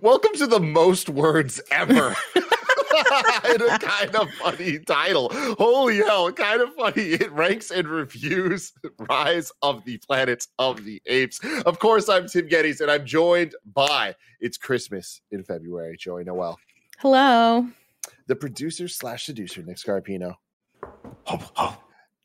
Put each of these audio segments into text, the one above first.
Welcome to the most words ever. and a kind of funny title. Holy hell, kind of funny. It ranks and reviews Rise of the Planets of the Apes. Of course, I'm Tim Gettys, and I'm joined by It's Christmas in February, Joey Noelle. Hello. The producer slash seducer, Nick Scarpino.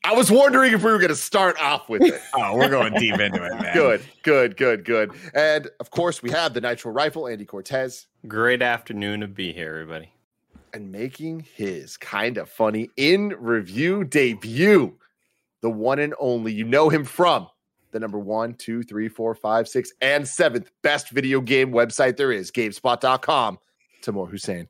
I was wondering if we were going to start off with it. oh, we're going deep into it, man. Good, good, good, good. And of course, we have the Nitro Rifle, Andy Cortez. Great afternoon to be here, everybody. And making his kind of funny in review debut, the one and only. You know him from the number one, two, three, four, five, six, and seventh best video game website there is, GameSpot.com. Tamoor Hussain.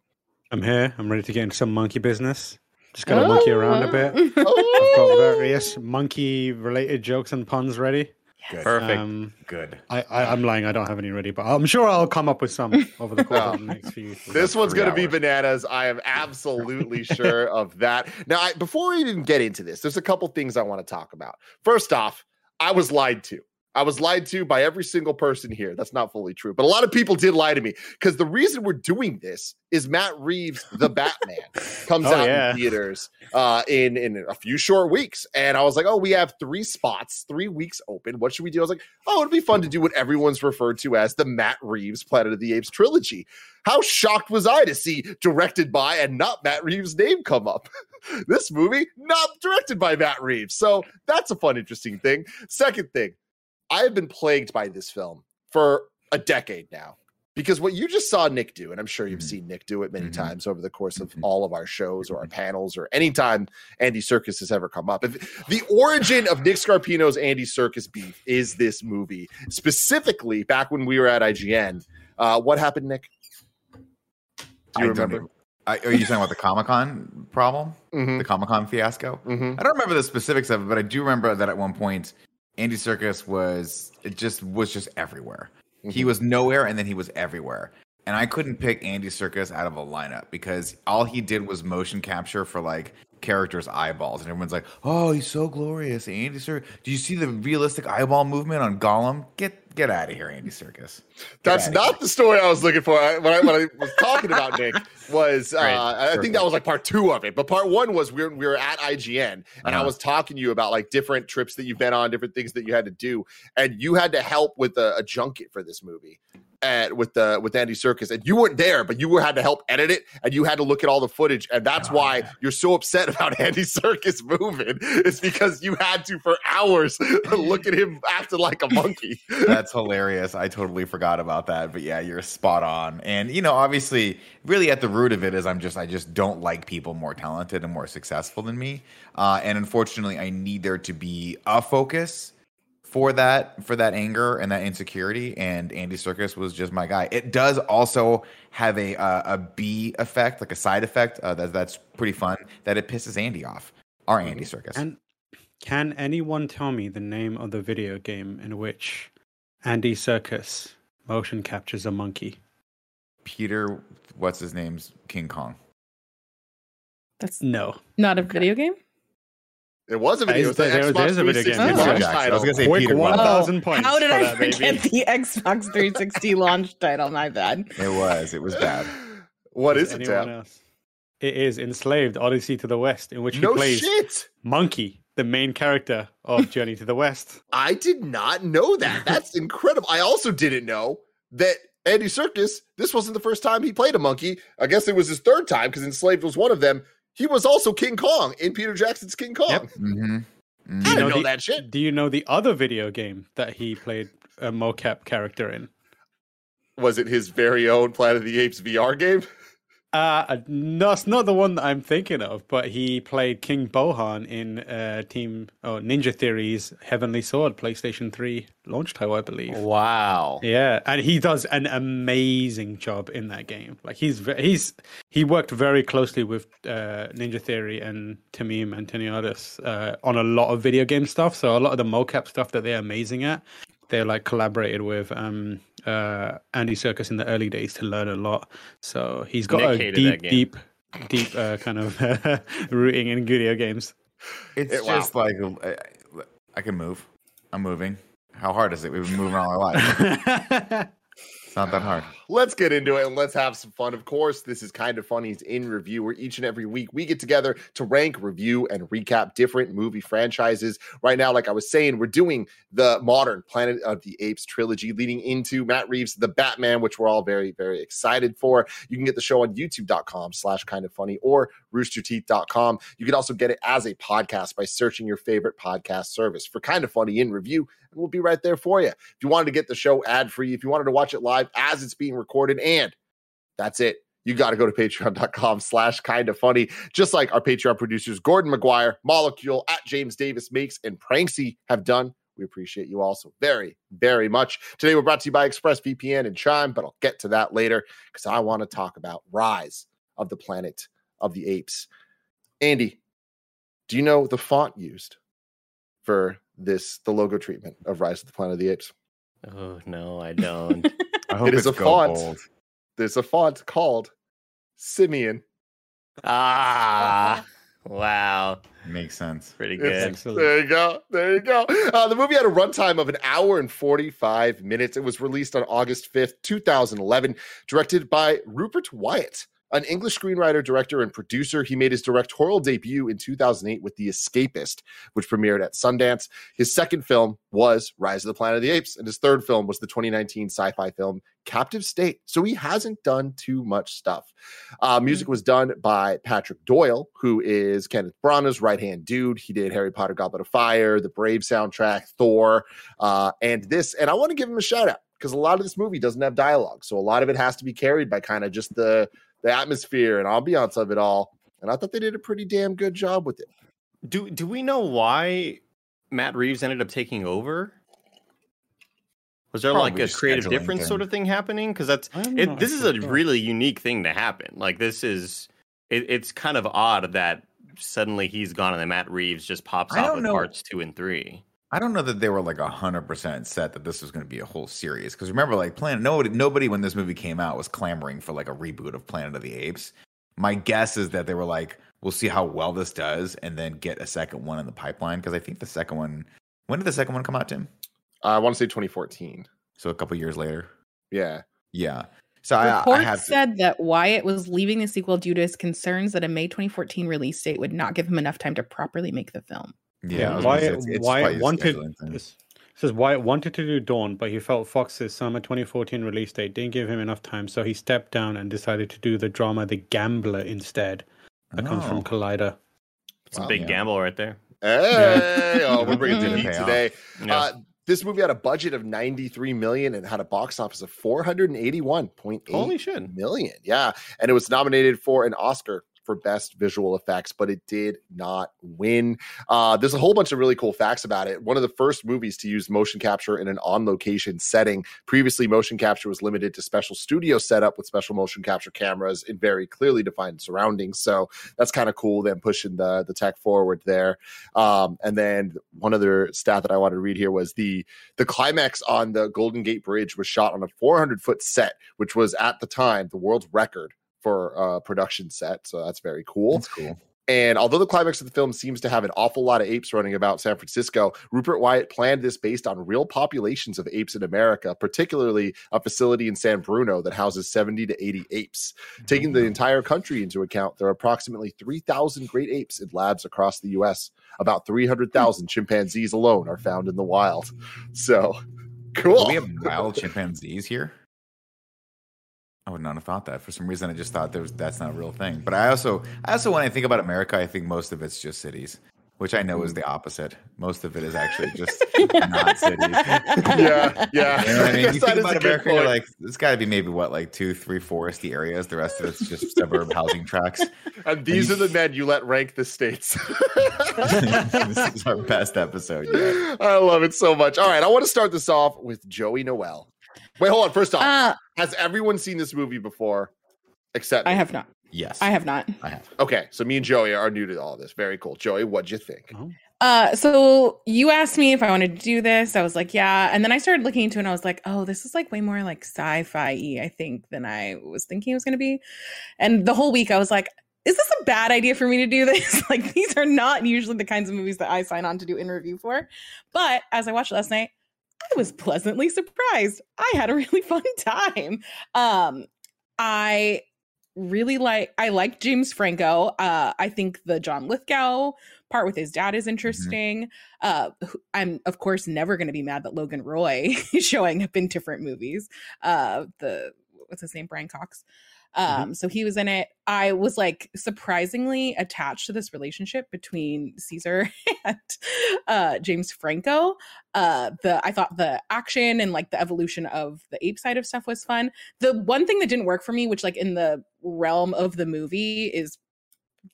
I'm here. I'm ready to get into some monkey business. Just going to oh. monkey around a bit. I've got Oh. various monkey related jokes and puns ready. Good. Perfect. Um, Good. I, I, I'm lying. I don't have any ready, but I'm sure I'll come up with some over the course of the next few. This one's going to be bananas. I am absolutely sure of that. Now, I, before we even get into this, there's a couple things I want to talk about. First off, I was lied to. I was lied to by every single person here. That's not fully true, but a lot of people did lie to me because the reason we're doing this is Matt Reeves, the Batman, comes Oh, out yeah. in theaters uh, in in a few short weeks, and I was like, oh, we have three spots, three weeks open. What should we do? I was like, oh, it'd be fun to do what everyone's referred to as the Matt Reeves Planet of the Apes trilogy. How shocked was I to see directed by and not Matt Reeves' name come up? this movie not directed by Matt Reeves, so that's a fun, interesting thing. Second thing. I have been plagued by this film for a decade now because what you just saw Nick do, and I'm sure you've Mhm. seen Nick do it many Mhm. times over the course of Mhm. all of our shows or our panels or anytime Andy Serkis has ever come up. If the origin of Nick Scarpino's Andy Serkis beef is this movie, specifically back when we were at IGN. Uh, what happened, Nick? Do you don't remember? even- I, are you talking about the Comic Con problem? Mhm, The Comic Con fiasco? mhm. I don't remember the specifics of it, but I do remember that at one point, Andy Serkis was it just was just everywhere. He Mhm. was nowhere, and then he was everywhere. And I couldn't pick Andy Serkis out of a lineup because all he did was motion capture for like characters' eyeballs, and everyone's like, "Oh, he's so glorious, Andy Serkis." Do you see the realistic eyeball movement on Gollum? Get get out of here, Andy Serkis. That's not here. the story I was looking for. I, what, I, what I was talking about, Nick, was uh, Right, I think that was like part two of it. But part one was we were, we were at IGN and I Uh-huh. was talking to you about like different trips that you've been on, different things that you had to do, and you had to help with a, a junket for this movie. At, with the with Andy Serkis, and you weren't there, but you were had to help edit it, and you had to look at all the footage, and that's Oh, why yeah. you're so upset about Andy Serkis moving. It's because you had to for hours look at him acting like a monkey. That's hilarious. I totally forgot about that. But yeah, you're spot on. And you know, obviously, really at the root of it is I'm just I just don't like people more talented and more successful than me. Uh, and unfortunately, I need there to be a focus for that for that anger and that insecurity. And Andy Serkis was just my guy. It does also have a uh, a B effect, like a side effect uh, that that's pretty fun. That it pisses Andy off. Our Andy Serkis. And can anyone tell me the name of the video game in which Andy Serkis motion captures a monkey? Peter, what's his name's King Kong. That's No. not a video game. It was a video. is- It was there- Xbox there is a video 360 game. Oh. launch Jackson. I was gonna say Quick Peter thousand oh, points. How did for I that, baby. the Xbox 360 launch title? My bad. It was. It was bad. What Does is it, anyone else? It is Enslaved Odyssey to the West, in which he No plays shit. Monkey, the main character of Journey to the West. I did not know that. That's incredible. I also didn't know that Andy Serkis, this wasn't the first time he played a monkey. I guess it was his third time because Enslaved was one of them. He was also King Kong in Peter Jackson's King Kong. Yep. Mm-hmm. I You didn't know know the- that shit. Do you know the other video game that he played a mocap character in? Was it his very own Planet of the Apes VR game? Uh, no, it's not the one that I'm thinking of, but he played King Bohan in uh, Team oh, Ninja Theory's Heavenly Sword PlayStation 3 launch title, I believe. Wow. Yeah, and he does an amazing job in that game. Like he's he's he worked very closely with uh, Ninja Theory and Tameem Antoniades uh, on a lot of video game stuff. So a lot of the mocap stuff that they're amazing at, they like collaborated with um, uh, Andy Serkis in the early days to learn a lot. So he's got Nick a deep, deep, deep uh, kind of rooting in video games. It's It- wow. just like uh, I can move. I'm moving. How hard is it? We've been moving all our lives. It's not that hard. Let's get into it and let's have some fun. Of course, this is kind of funny's in review, where each and every week we get together to rank, review, and recap different movie franchises. Right now, like I was saying, we're doing the modern Planet of the Apes trilogy, leading into Matt Reeves' The Batman, which we're all very, very excited for. You can get the show on youtube.com slash kind of funny or roosterteeth.com. You can also get it as a podcast by searching your favorite podcast service for kind of funny in review, and we'll be right there for you. If you wanted to get the show ad free, if you wanted to watch it live as it's being recorded, and that's it. You got to go to patreon.com slash kind of funny. Just like our Patreon producers, Gordon McGuire, Molecule, at James Davis Makes, and Pranksy have done. We appreciate you also very, very much. Today, we're brought to you by ExpressVPN and Chime, but I'll get to that later because I want to talk about Rise of the Planet of the Apes. Andy, do you know the font used for this, the logo treatment of Rise of the Planet of the Apes? Oh no, I don't. I hope It is it's a Go font. Bold. There's a font called Simeon. ah, wow, Makes sense. pretty good. Excellent. There you go. There you go. Uh, the movie had a runtime of an hour and 45 minutes. It was released on August 5th, 2011, directed by Rupert Wyatt, an English screenwriter, director, and producer. He made his directorial debut in 2008 with The Escapist, which premiered at Sundance. His second film was Rise of the Planet of the Apes, and his third film was the 2019 sci fi film Captive State. So he hasn't done too much stuff. Uh, music was done by Patrick Doyle, who is Kenneth Branagh's right hand dude. He did Harry Potter, Goblet of Fire, the Brave soundtrack, Thor, uh, and this. And I want to give him a shout out because a lot of this movie doesn't have dialogue, so a lot of it has to be carried by kind of just the the atmosphere and ambiance of it all. And I thought they did a pretty damn good job with it. Do do we know why Matt Reeves ended up taking over? Was there like a creative scheduling difference sort of thing happening? Because that's it, this is a actually sure. really unique thing to happen. Like this is it, it's kind of odd that suddenly he's gone and then Matt Reeves just pops I off with know. parts two and three. I don't know that they were like hundred percent set that this was going to be a whole series. Because remember, like Planet, nobody, nobody when this movie came out was clamoring for like a reboot of Planet of the Apes. My guess is that they were like, "We'll see how well this does, and then get a second one in the pipeline." Because I think the second one, when did the second one come out, Tim? I want to say 2014. So a couple years later. Yeah. Yeah. So I, I Reports have to, said that Wyatt was leaving the sequel due to his concerns that a May 2014 release date would not give him enough time to properly make the film. Yeah. I was gonna say, it's- it's Wyatt wanted scheduling says Wyatt wanted to do Dawn, but he felt Fox's summer 2014 release date didn't give him enough time, so he stepped down and decided to do the drama The Gambler instead. That comes from Oh. Collider. It's Wow. a big Yeah. gamble right there. Hey, oh, we're bringing the Didn't heat today. Yeah. Uh, this movie had a budget of 93 million and had a box office of 481.8 Holy shit. million. Yeah. And it was nominated for an Oscar for best visual effects, but it did not win. Uh, there's a whole bunch of really cool facts about it. One of the first movies to use motion capture in an on location setting. Previously, motion capture was limited to special studio setup with special motion capture cameras in very clearly defined surroundings. So that's kind of cool, them pushing the, the tech forward there. Um, and then one other stat that I wanted to read here was the the climax on the Golden Gate Bridge was shot on a 400 foot set, which was at the time the world's record for a production set. So that's very cool. That's cool. And although the climax of the film seems to have an awful lot of apes running about San Francisco, Rupert Wyatt planned this based on real populations of apes in America, particularly a facility in San Bruno that houses 70 to 80 apes. Taking the mm. entire country into account, there are approximately 3,000 great apes in labs across the US. About 300,000 chimpanzees alone are found in the wild. So cool. Do we have wild chimpanzees here? I would not have thought that. For some reason, I just thought there was that's not a real thing. But I also, I also, when I think about America, I think most of it's just cities. which I know is the opposite. Most of it is actually just not cities. yeah, yeah. You know what I mean? guess You think about America, you're like, it's got to be maybe what, like two, three foresty areas. The rest of it's just suburb housing tracks. and these are the men you let rank the states. this is our best episode yet. I love it so much. All right, I want to start this off with Joey Noelle. Wait, hold on. First off, Uh, has everyone seen this movie before? Except I have not. Yes, I have not. I have. Okay, so me and Joey are new to all this. Very cool. Joey, what'd you think? Uh, so you asked me if I wanted to do this. I was like, yeah. And then I started looking into it and I was like, oh, this is like way more like sci-fi I think, than I was thinking it was gonna be. And the whole week I was like, is this a bad idea for me to do this? like these are not usually the kinds of movies that I sign on to do in review for. But as I watched last night, I was pleasantly surprised. I had a really fun time. Um, I really like I like James Franco. Uh I think the John Lithgow part with his dad is interesting. Uh I'm of course never going to be mad that Logan Roy is showing up in different movies. Uh the what's his name Brian Cox. Um so he was in it. I was like surprisingly attached to this relationship between Caesar and uh James Franco. Uh the I thought the action and like the evolution of the ape side of stuff was fun the one thing that didn't work for me which like in the realm of the movie is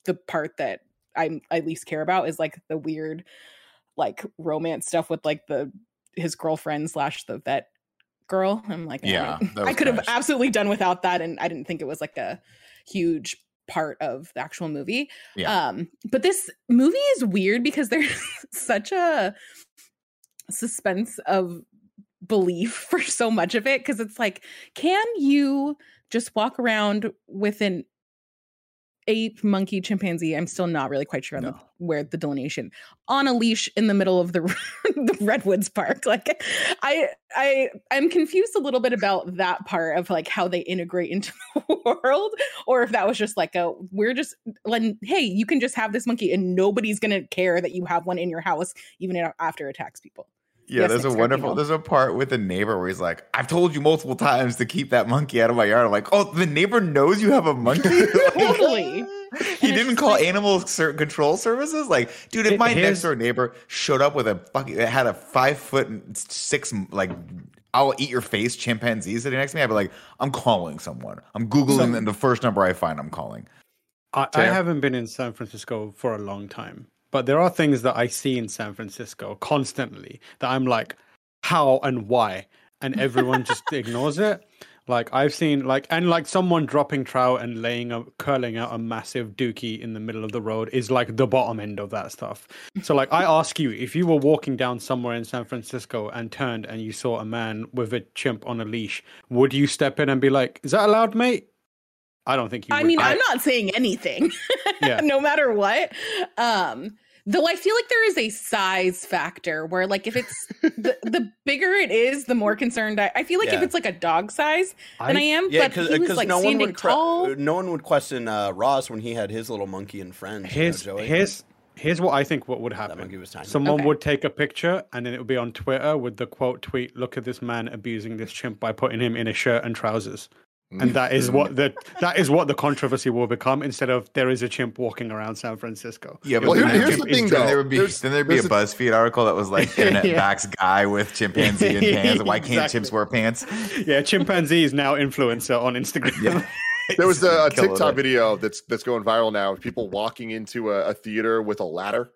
the part that i i least care about is like the weird like romance stuff with like the his girlfriend slash the vet girl. I'm like I Yeah, don't- i could have absolutely done without that and i didn't think it was like a huge part of the actual movie. Yeah. um but this movie is weird because there's such a suspense of belief for so much of it because it's like can you just walk around with an ape monkey chimpanzee i'm still not really quite sure on the, where the delineation on a leash in the middle of the, the redwoods park like i i i'm confused a little bit about that part of like how they integrate into the world or if that was just like a we're just like hey you can just have this monkey and nobody's gonna care that you have one in your house even after it attacks people Yeah, Yes, there's a wonderful. Scarpino. There's a part with a neighbor where he's like, "I've told you multiple times to keep that monkey out of my yard." I'm like, "Oh, the neighbor knows you have a monkey." Totally. he it's didn't call like- animal control services. Like, dude, if my here's- next door neighbor showed up with a fucking, it had a five foot and six like. I'll eat your face chimpanzee sitting next to me. I'd be like, I'm calling someone. I'm Googling and the first number I find, I'm calling. I, I haven't been in San Francisco for a long time, but there are things that I see in San Francisco constantly that I'm like, how and why, and everyone just ignores it. Like I've seen, like and like someone dropping trout and laying a curling out a massive dookie in the middle of the road is like the bottom end of that stuff. So like I ask you, if you were walking down somewhere in San Francisco and turned and you saw a man with a chimp on a leash, would you step in and be like, "Is that allowed, mate?" I don't think you. I would. mean, I'm not saying anything, Yeah. no matter what. Um, though I feel like there is a size factor where, like, if it's the, the bigger it is, the more concerned I, I feel like if it's like a dog size than I, am. Yeah, but he was like no one would cre- tall. no one would question uh, Ross when he had his little monkey and friends. you know, here's Joey. here's here's what I think what would monkey happen. was tiny. Someone Okay. would take a picture and then it would be on Twitter with the quote tweet, look at this man abusing this chimp by putting him in a shirt and trousers. And that is what the that is what the controversy will become instead of there is a chimp walking around San Francisco. Yeah, but Well, here- here's the thing, then though. There would be There's- then there'd be a there's a- BuzzFeed article that was like internet Yeah. backs guy with chimpanzee in pants. Why can't Exactly. chimps wear pants? Yeah, chimpanzee is now influencer on Instagram. There was a, a TikTok it. video that's that's going viral now of people walking into a, a theater with a ladder.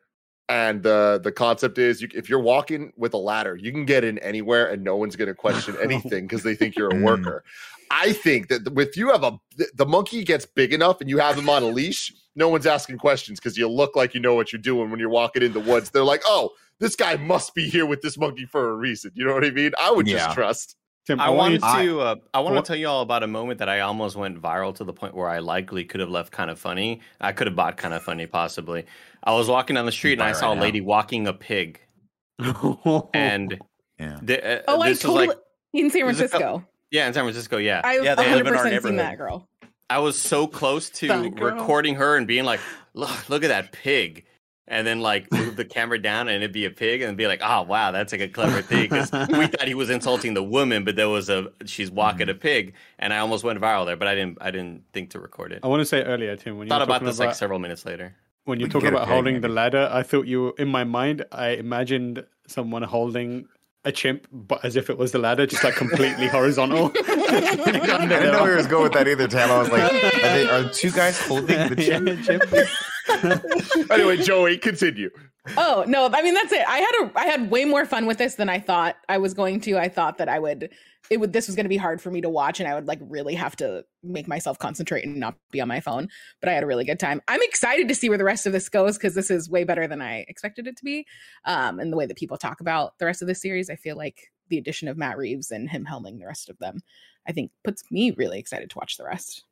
And the the concept is, you, if you're walking with a ladder, you can get in anywhere, and no one's going to question anything because they think you're a Mm. worker. I think that if you have a the- the monkey gets big enough and you have him on a leash, no one's asking questions because you look like you know what you're doing when you're walking in the woods. They're like, "Oh, this guy must be here with this monkey for a reason." You know what I mean? I would Yeah. just trust. Tim, I want wanted to- to. Uh, I want to tell you all about a moment that I almost went viral to the point where I likely could have left kind of funny. I could have bought kind of funny, possibly. I was walking down the street and I Buy saw right a now. lady walking a pig, and Yeah. the, uh, oh, I this was totally like in San there's a cou- Francisco. Yeah in San Francisco. Yeah, I've Yeah, they live in our neighborhood. that girl. I was so close to recording her and being like, "Look, look at that pig." And then like move the camera down and it'd be a pig and be like, oh wow, that's like a clever thing because we thought he was insulting the woman, but there was a she's walking mm-hmm. a pig, and I almost went viral there, but I didn't I didn't think to record it. I want to say earlier, Tim, when you Thought about this about like several minutes later. when you We talk can get a about pig, holding the ladder, I thought you were in my mind. I imagined someone holding a chimp, but as if it was the ladder, just like completely horizontal. I didn't know we were going with that either, Tam. I was like, are, they, are two guys holding the chimp? chimp. anyway, Joey, continue. Oh no, I mean that's it. I had a I had way more fun with this than I thought I was going to. I thought that I would it would this was going to be hard for me to watch and I would like really have to make myself concentrate and not be on my phone. But I had a really good time. I'm excited to see where the rest of this goes because this is way better than I expected it to be. Um, and the way that people talk about the rest of this series, I feel like the addition of Matt Reeves and him helming the rest of them, I think puts me really excited to watch the rest.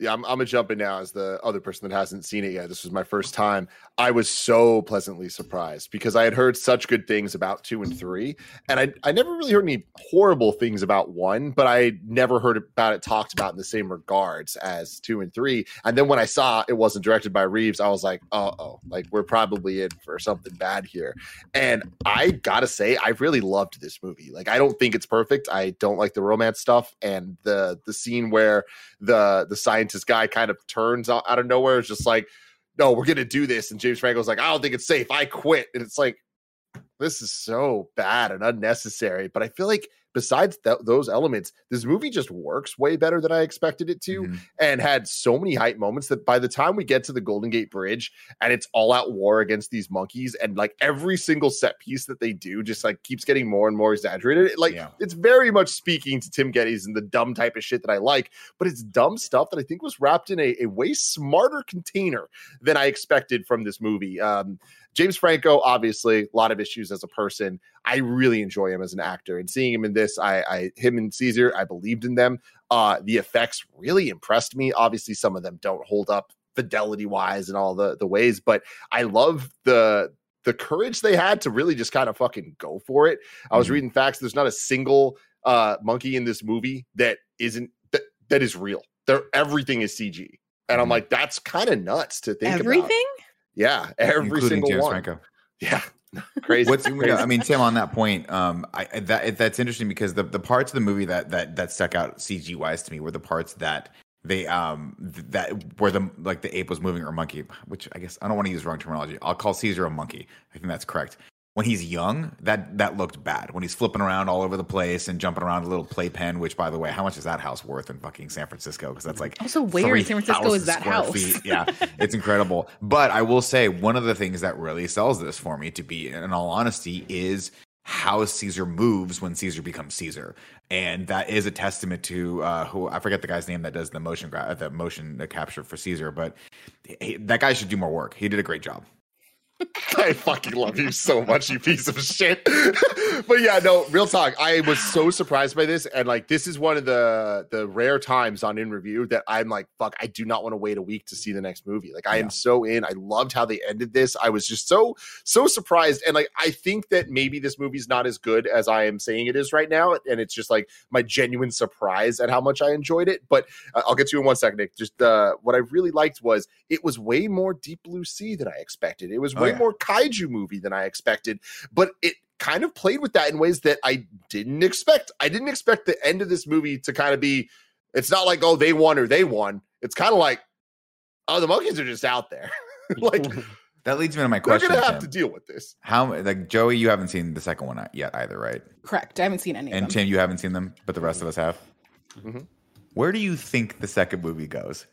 Yeah, I'm, I'm jump in now as the other person that hasn't seen it yet. This was my first time. I was so pleasantly surprised because I had heard such good things about two and three, and I I never really heard any horrible things about one, but I never heard about it talked about in the same regards as two and three. And then when I saw it wasn't directed by Reeves, I was like, uh oh, like we're probably in for something bad here. And I gotta say, I really loved this movie. Like I don't think it's perfect. I don't like the romance stuff and the the scene where the the scientist guy kind of turns out, out of nowhere It's just like no we're gonna do this. And james franco's like i don't think it's safe. I quit. And it's like this is so bad and unnecessary but i feel like besides th- those elements this movie just works way better than i expected it to Mhm. and had so many hype moments that by the time we get to the golden gate bridge and it's all out war against these monkeys and like every single set piece that they do just like keeps getting more and more exaggerated It, like Yeah. it's very much speaking to tim gettys and the dumb type of shit that i like but it's dumb stuff that i think was wrapped in a, a way smarter container than i expected from this movie um james franco obviously a lot of issues as a person i really enjoy him as an actor and seeing him in this i i him and caesar i believed in them uh the effects really impressed me obviously some of them don't hold up fidelity wise and all the the ways but i love the the courage they had to really just kind of fucking go for it i was Mhm. reading facts there's not a single uh monkey in this movie that isn't that, that is real there everything is cg and i'm Mhm. like that's kind of nuts to think about. Everything? Yeah every Including single James one Franco. yeah crazy What's crazy. I mean, Tim, on that point, um, I that that's interesting because the the parts of the movie that that that stuck out CG wise to me were the parts that they um th- that where the like the ape was moving or monkey, which I guess I don't want to use wrong terminology. I'll call Caesar a monkey. I think that's correct. When he's young, that that looked bad. When he's flipping around all over the place and jumping around a little playpen, which by the way, how much is that house worth in fucking San Francisco? Because that's like Also, where in San Francisco is that house? feet. Yeah, it's incredible. But I will say one of the things that really sells this for me, to be in all honesty, is how Caesar moves when Caesar becomes Caesar, and that is a testament to uh, who I forget the guy's name that does the motion gra- the motion capture for Caesar, but he, that guy should do more work. He did a great job. I fucking love you so much, you piece of shit. but yeah, no, real talk. I was so surprised by this, and like this is one of the the rare times on in review that I'm like, fuck, I do not want to wait a week to see the next movie. Like I Yeah. am so in. I loved how they ended this. I was just so so surprised, and like I think that maybe this movie's not as good as I am saying it is right now, and it's just like my genuine surprise at how much I enjoyed it. But uh, I'll get to you in one second, Nick. Just uh, what I really liked was it was way more Deep Blue Sea than I expected. It was Oh, way yeah. more kaiju movie than I expected, but it kind of played with that in ways that I didn't expect. I didn't expect the end of this movie to kind of be. It's not like oh they won or they won. It's kind of like oh the monkeys are just out there. like That leads me to my they're question. gonna have Tim. to deal with this. How like Joey, you haven't seen the second one yet either, right? Correct. I haven't seen any of And them. Tim, you haven't seen them, but the rest of us have. Mhm. Where do you think the second movie goes?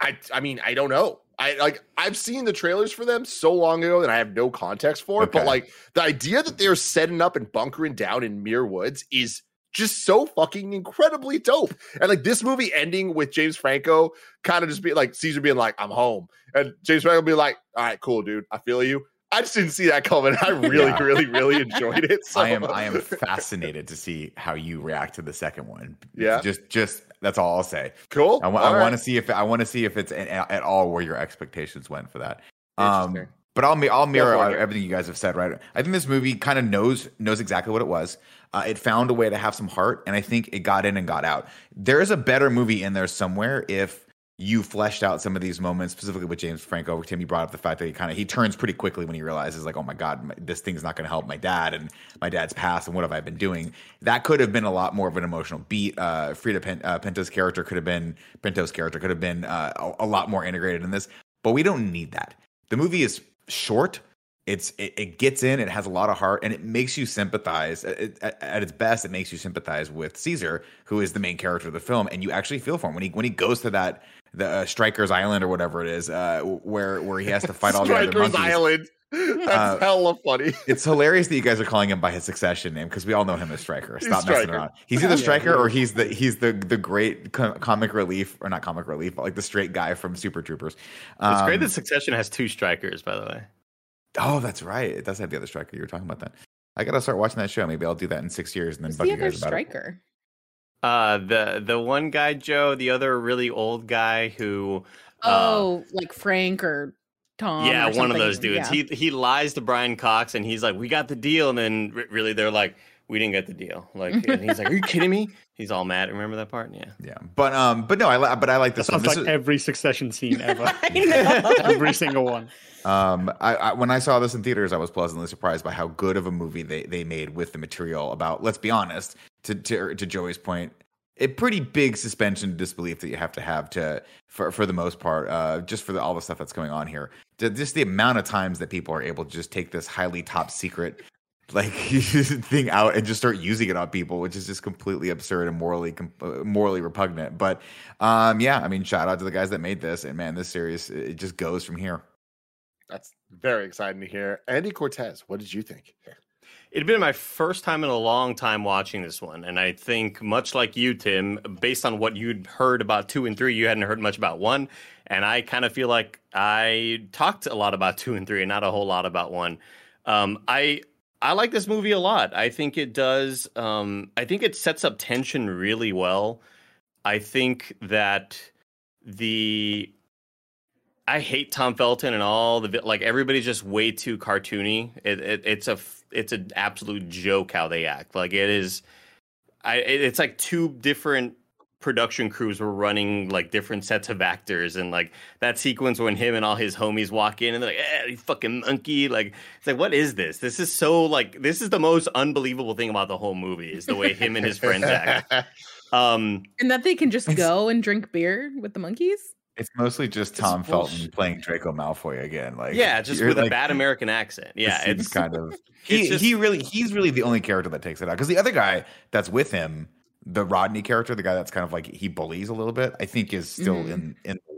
I I mean I don't know. I like I've seen the trailers for them so long ago that I have no context for it. But like the idea that they're setting up and bunkering down in Muir Woods is just so fucking incredibly dope. And like this movie ending with James Franco kind of just being like Caesar being like, I'm home. And James Franco be like, All right, cool, dude. I feel you. I just didn't see that coming. I really, Yeah. really, really enjoyed it. So I am I am fascinated to see how you react to the second one. Yeah. just just that's all I'll say. cool. I, All want to see if I want to see if it's at, at all where your expectations went for that. Um, but I'll I'll mirror it. everything you guys have said. Right, I think this movie kind of knows knows exactly what it was. Uh, it found a way to have some heart, and I think it got in and got out. There is a better movie in there somewhere if you fleshed out some of these moments, specifically with James Franco. Tim, you brought up the fact that he kind of he turns pretty quickly when he realizes like, oh my god, my, this thing's not going to help my dad and my dad's past and what have I been doing. That could have been a lot more of an emotional beat. Uh, Freida uh, Pinto's character could have been Pinto's character could have been uh, a, a lot more integrated in this. but we don't need that. The movie is short. It's it, it gets in. It has a lot of heart, and it makes you sympathize. It, at, at its best, it makes you sympathize with Caesar, who is the main character of the film, and you actually feel for him when he when he goes to that the uh, Strikers Island or whatever it is, uh, where where he has to fight all the other Strikers monkeys. Island. That's Uh, hella funny. It's hilarious that you guys are calling him by his succession name because we all know him as Striker. Stop messing around. He's either Striker or he's the he's the the great co- comic relief or not comic relief, but like the straight guy from Super Troopers. It's great Um, that Succession has two strikers, by the way. Oh, that's right. It does have the other Striker. You were talking about that. I gotta start watching that show. Maybe I'll do that in six years and then Who's bug the you other guys about it. Striker? Uh, the the one guy, Joe, the other really old guy who. uh, Oh, like Frank or Tom. yeah, or one of those dudes. Yeah. He he lies to Brian Cox, and he's like, "We got the deal," and then re- really they're like, "We didn't get the deal." Like, and he's like, "Are you kidding me?" He's all mad. Remember that part? Yeah. Yeah, but um, but no, I li- but I like That this one. sounds This like is- every Succession scene ever. Every single one. Um, I, I when I saw this in theaters, I was pleasantly surprised by how good of a movie they, they made with the material. About let's be honest, to to, to Joey's point, a pretty big suspension of disbelief that you have to have to for for the most part, uh, just for the, all the stuff that's going on here. To- Just the amount of times that people are able to just take this highly top secret like thing out and just start using it on people, which is just completely absurd and morally com- uh, morally repugnant. But um, yeah, I mean, shout out to the guys that made this, and man, this series it just goes from here. That's very exciting to hear. Andy Cortez, what did you think? It'd been my first time in a long time watching this one, and I think much like you, Tim, based on what you'd heard about two and three, you hadn't heard much about one, and I kind of feel like I talked a lot about two and three, and not a whole lot about one. Um, I I like this movie a lot. I think it does. Um, I think it sets up tension really well. I think that the I hate Tom Felton and all the like everybody's just way too cartoony. It, it it's a it's an absolute joke how they act. Like it is I it's like two different production crews were running like different sets of actors and like that sequence when him and all his homies walk in and they're like, eh, you fucking monkey. Like it's like what is this? This is so like this is the most unbelievable thing about the whole movie is the way him and his friends act. Um and that they can just go and drink beer with the monkeys. It's mostly just It's Tom Felton bullshit. playing Draco Malfoy again. Like yeah, just with a bad American accent. Yeah, it's kind of he just- he really he's really the only character that takes it out because the other guy that's with him, the Rodney character, the guy that's kind of like he bullies a little bit, I think is still Mhm. in in the.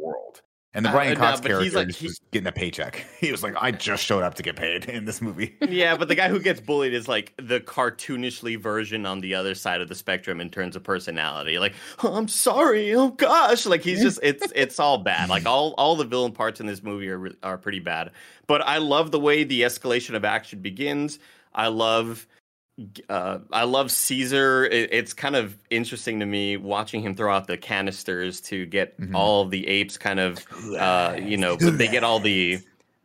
And the Uh, Brian Cox character like- is he- just getting a paycheck. He was like, I just showed up to get paid in this movie. yeah, but the guy who gets bullied is like the cartoonishly version on the other side of the spectrum in terms of personality. Like, oh, I'm sorry, oh gosh, like he's just it's it's all bad. Like all all the villain parts in this movie are are pretty bad. But I love the way the escalation of action begins. I love uh, I love Caesar. It, it's kind of interesting to me watching him throw out the canisters to get Mhm. all the apes kind of uh, you know, but they get all the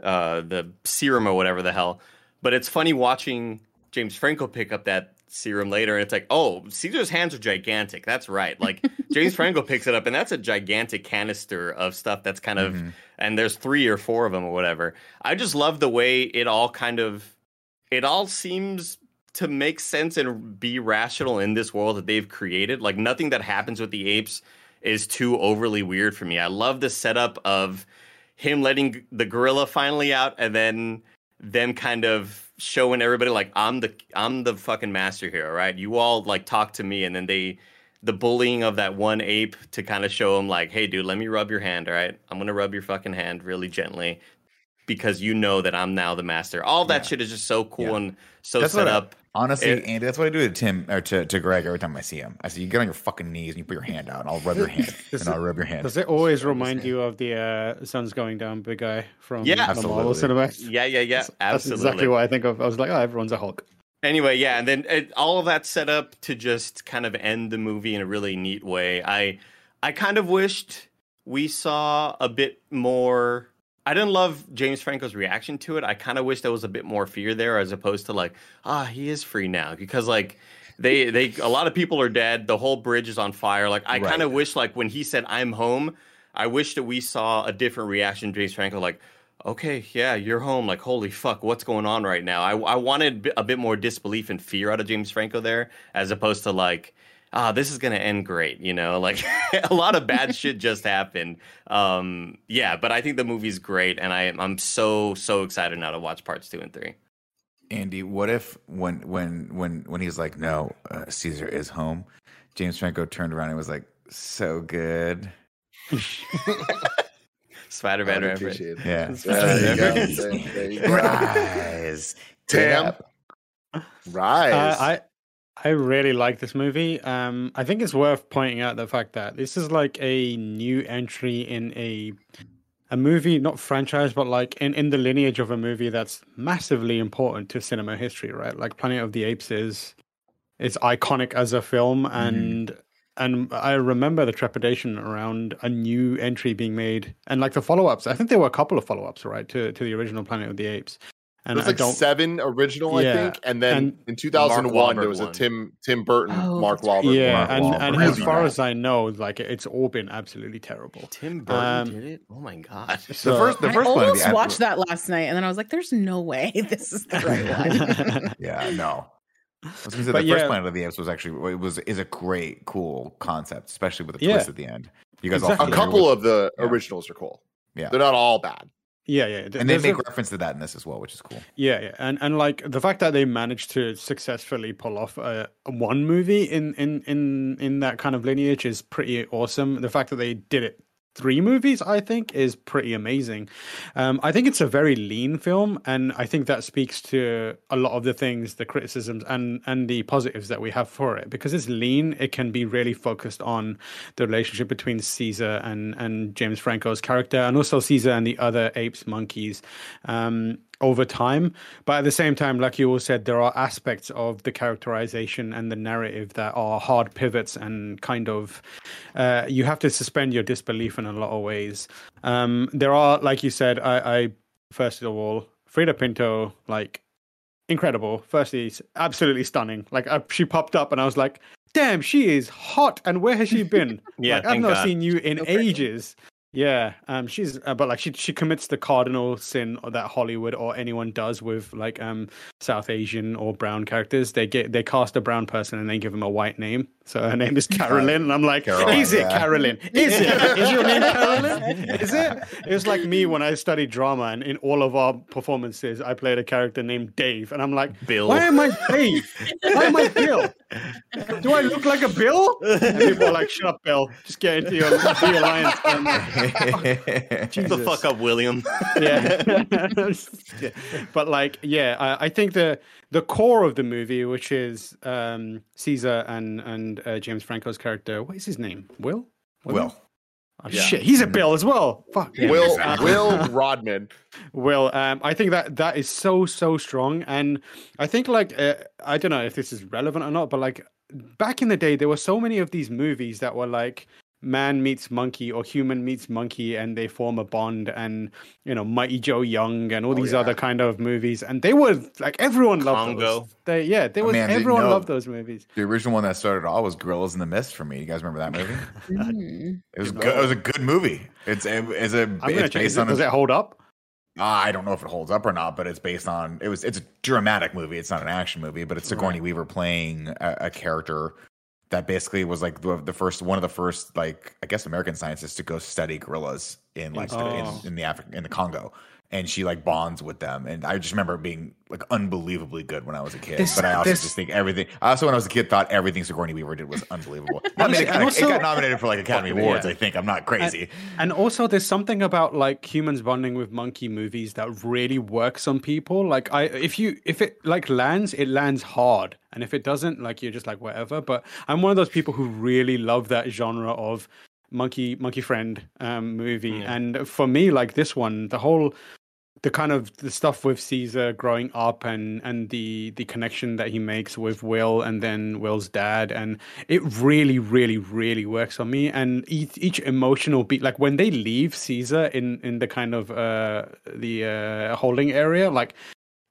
uh, the serum or whatever the hell. But it's funny watching James Franco pick up that serum later, and it's like, oh, Caesar's hands are gigantic. That's right. Like James Franco picks it up, and that's a gigantic canister of stuff that's kind of, Mhm. and there's three or four of them or whatever. I just love the way it all kind of, it all seems to make sense and be rational in this world that they've created. Like nothing that happens with the apes is too overly weird for me. I love the setup of him letting the gorilla finally out and then them kind of showing everybody like I'm the I'm the fucking master here, all right? You all like talk to me and then they the bullying of that one ape to kind of show him like, "Hey dude, let me rub your hand, all right? I'm going to rub your fucking hand really gently because you know that I'm now the master." All that Yeah. shit is just so cool Yeah. and so That's set what I- up. Honestly, It- Andy, that's what I do to Tim or to, to Greg every time I see him. I say, you get on your fucking knees and you put your hand out, and I'll rub your hand, and I'll rub your hand. Does it always remind you of the uh, sun's going down big guy from Yeah. the Marvel Absolutely. Yeah, yeah, yeah. That's, that's exactly what I think of. I was like, oh, everyone's a Hulk. anyway yeah and then it, all of that set up to just kind of end the movie in a really neat way i i kind of wished we saw a bit more i didn't love james franco's reaction to it i kind of wish there was a bit more fear there as opposed to like ah he is free now because like they they a lot of people are dead the whole bridge is on fire like i Right. kind of wish like when he said i'm home i wish that we saw a different reaction james franco like okay, yeah, you're home. Like, holy fuck, what's going on right now? I, I wanted a bit more disbelief and fear out of James Franco there, as opposed to like, ah, this is gonna end great. You know, like a lot of bad shit just happened. Um, yeah, but I think the movie's great, and I I'm so so excited now to watch parts two and three. Andy, what if when when when when he's like, no, uh, Caesar is home, James Franco turned around and was like, so good. Spider Man reference. it. Yeah. There you go. There- there. Rise. Tam. Uh, Rise. I I really like this movie. Um, I think it's worth pointing out the fact that this is like a new entry in a a movie, not franchise, but like in, in the lineage of a movie that's massively important to cinema history, right? Like Planet of the Apes is it's iconic as a film and and I remember the trepidation around a new entry being made and like the follow-ups. I think there were a couple of follow-ups, right, to to the original Planet of the Apes. And There's I like don't seven original, I think, and then and in 2001 there Wahlberg was a. Tim Tim Burton, Oh, Mark. Wahlberg. yeah, Mark and, Wahlberg and really as far bad. as I know, like it's all been absolutely terrible. Tim Burton Um, did it. Oh my god. So- the first, the I first one. almost watched that last night, and then I was like, "There's no way this is the right one." Yeah, no. I was gonna say But the first. Planet of the Apes was actually it was is a great, cool concept, especially with the Yeah. twist at the end. You guys Exactly. all A couple with- of the Yeah. originals are cool. Yeah. They're not all bad. Yeah, yeah, and they there's a- make reference to that in this as well, which is cool. Yeah, yeah, and and like the fact that they managed to successfully pull off a, a one movie in in in in that kind of lineage is pretty awesome. The fact that they did it three movies, I think, is pretty amazing. Um, I think it's a very lean film, and I think that speaks to a lot of the things, the criticisms, and and the positives that we have for it. Because it's lean, it can be really focused on the relationship between Caesar and and James Franco's character, and also Caesar and the other apes, monkeys. Um, over time. But at the same time, like you all said, there are aspects of the characterization and the narrative that are hard pivots and kind of uh, you have to suspend your disbelief in a lot of ways. Um, there are, like you said, I, I first of all, Freida Pinto, like incredible. Firstly, absolutely stunning. Like uh, she popped up, and I was like, "Damn, she is hot!" And where has she been? Yeah, like, I've not God. seen you in So ages. Yeah, um, she's uh, but like she she commits the cardinal sin that Hollywood or anyone does with like um South Asian or brown characters. They get they cast a brown person and they give them a white name. So her name is Carolyn, and I'm like, is it yeah. Carolyn? Is it? Is your name Carolyn? Is it? It was like me when I studied drama, and in all of our performances, I played a character named Dave, and I'm like, Bill. why am I Dave? Why am I Bill? Do I look like a Bill? And people are like, shut up, Bill. Just get into your, into your lines. And Shut the fuck up, William. yeah. Yeah. but like yeah I, I think the the core of the movie which is um caesar and and uh, james franco's character what is his name will Will. Oh, Yeah. shit he's a bill as well fuck yeah. Will exactly. Will Rodman. Will, um, I think that that is so so strong, and I think like uh, I don't know if this is relevant or not, but like back in the day, there were so many of these movies that were like man meets monkey or human meets monkey, and they form a bond, and you know Mighty Joe Young and all Oh, these yeah. other kind of movies, and they were like everyone loved Congo. those. They yeah, they Oh, was man, dude, everyone loved those movies. The original one that started it all was Gorillas in the Mist for me. You guys remember that movie? Mm. It was good. It was a good movie. It's it, it's a I'm gonna it's check. based it. on Does a, it hold up? Ah, I don't know if it holds up or not, but it's based on it was it's a dramatic movie. It's not an action movie, but it's Sigourney Weaver playing a, a character that basically was like the, the first one of the first like I guess American scientists to go study gorillas in like Oh. in, in the Africa in the Congo. And she like bonds with them, and I just remember it being like unbelievably good when I was a kid. This- but I also this- just think everything. I also when I was a kid thought everything Sigourney Weaver did was unbelievable. I mean, it, And got, it got nominated for like Academy Awards. yeah. I think I'm not crazy. And also, there's something about like humans bonding with monkey movies that really works on people. Like, I if you if it like lands, it lands hard, and if it doesn't, like you're just like whatever. But I'm one of those people who really love that genre of monkey monkey friend um, movie, Yeah. and for me, like this one, the whole the kind of the stuff with Caesar growing up and and the the connection that he makes with Will and then Will's dad. And it really really really works on me. And each, each emotional beat like when they leave Caesar in in the kind of uh the uh holding area like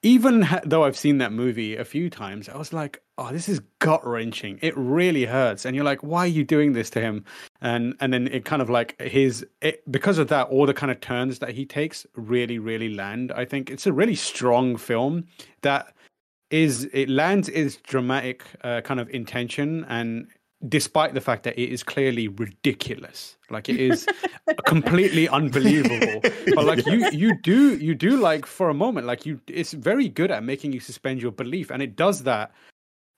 even ha- though I've seen that movie a few times I was like oh this is gut wrenching it really hurts. And you're like why are you doing this to him? And and then it kind of like his it, because of that all the kind of turns that he takes really really land. I think it's a really strong film that is it lands its dramatic uh, kind of intention and despite the fact that it is clearly ridiculous. Like it is completely unbelievable. But like you you do you do like for a moment like you it's very good at making you suspend your belief and it does that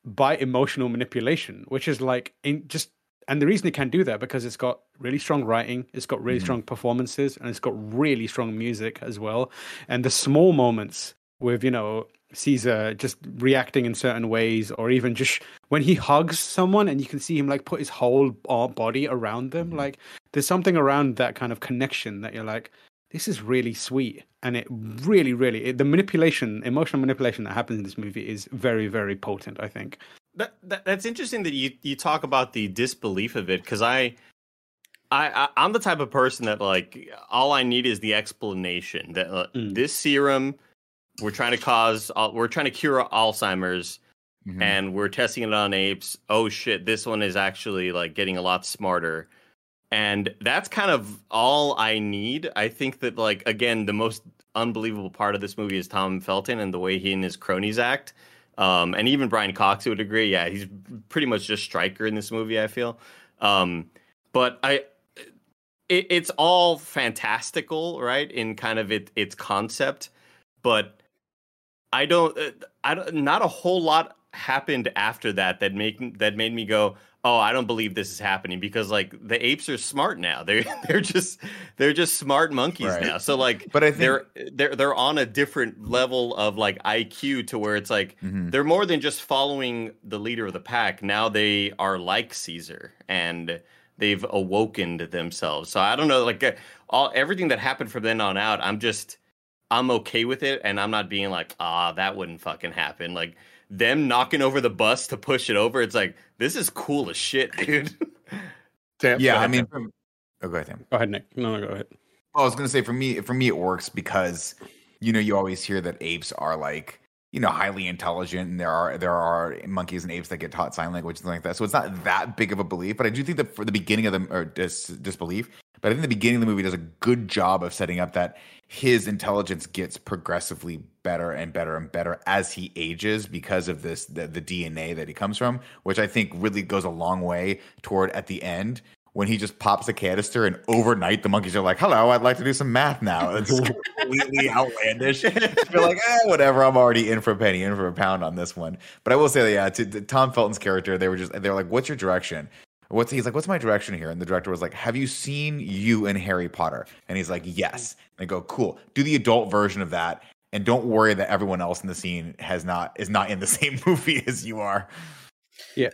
by emotional manipulation which is like in just and the reason it can do that because it's got really strong writing it's got really Mhm. strong performances and it's got really strong music as well. And the small moments with you know caesar just reacting in certain ways or even just when he hugs someone and you can see him like put his whole body around them Mhm. like there's something around that kind of connection that you're like this is really sweet and it really really it, the manipulation emotional manipulation that happens in this movie is very very potent i think That, that that's interesting that you you talk about the disbelief of it because I, I I I'm the type of person that like all I need is the explanation that uh, Mm. this serum we're trying to cause we're trying to cure Alzheimer's Mhm. and we're testing it on apes. Oh shit, this one is actually like getting a lot smarter. And that's kind of all I need. I think that like again, the most unbelievable part of this movie is Tom Felton and the way he and his cronies act. Um, and even Brian Cox would agree. Yeah, he's pretty much just Stryker in this movie. I feel, um, but I, it, it's all fantastical, right? In kind of it, its concept, but I don't, uh, I don't, not a whole lot happened after that that make that made me go, oh, I don't believe this is happening because like the apes are smart now. They're they're just they're just smart monkeys Right. now. So like, But I think- they're they're they're on a different level of like IQ to where it's like Mhm. they're more than just following the leader of the pack. Now they are like Caesar and they've awokened themselves. So I don't know, like uh, all everything that happened from then on out, I'm just I'm okay with it, and I'm not being like, ah, that wouldn't fucking happen. Like them knocking over the bus to push it over, it's like this is cool as shit, dude. Tam, go yeah, I mean, from, oh, go ahead, Tim. go ahead nick no no go ahead Well, I was gonna say for me, for me, it works because you know you always hear that apes are like you know highly intelligent, and there are there are monkeys and apes that get taught sign language and things like that. So it's not that big of a belief, but I do think that for the beginning of the or dis, disbelief, but I think the beginning of the movie does a good job of setting up that his intelligence gets progressively better and better and better as he ages because of this the, the DNA that he comes from, which I think really goes a long way toward at the end when he just pops a canister and overnight the monkeys are like, "Hello, I'd like to do some math now." It's completely outlandish. You're like, eh, whatever. I'm already in for a penny, in for a pound on this one. But I will say, that, yeah, to, to Tom Felton's character, they were just they were like, "What's your direction?" What's he's like? What's my direction here? And the director was like, "Have you seen you in Harry Potter?" And he's like, "Yes." And I go, "Cool. Do the adult version of that." And don't worry that everyone else in the scene has not is not in the same movie as you are.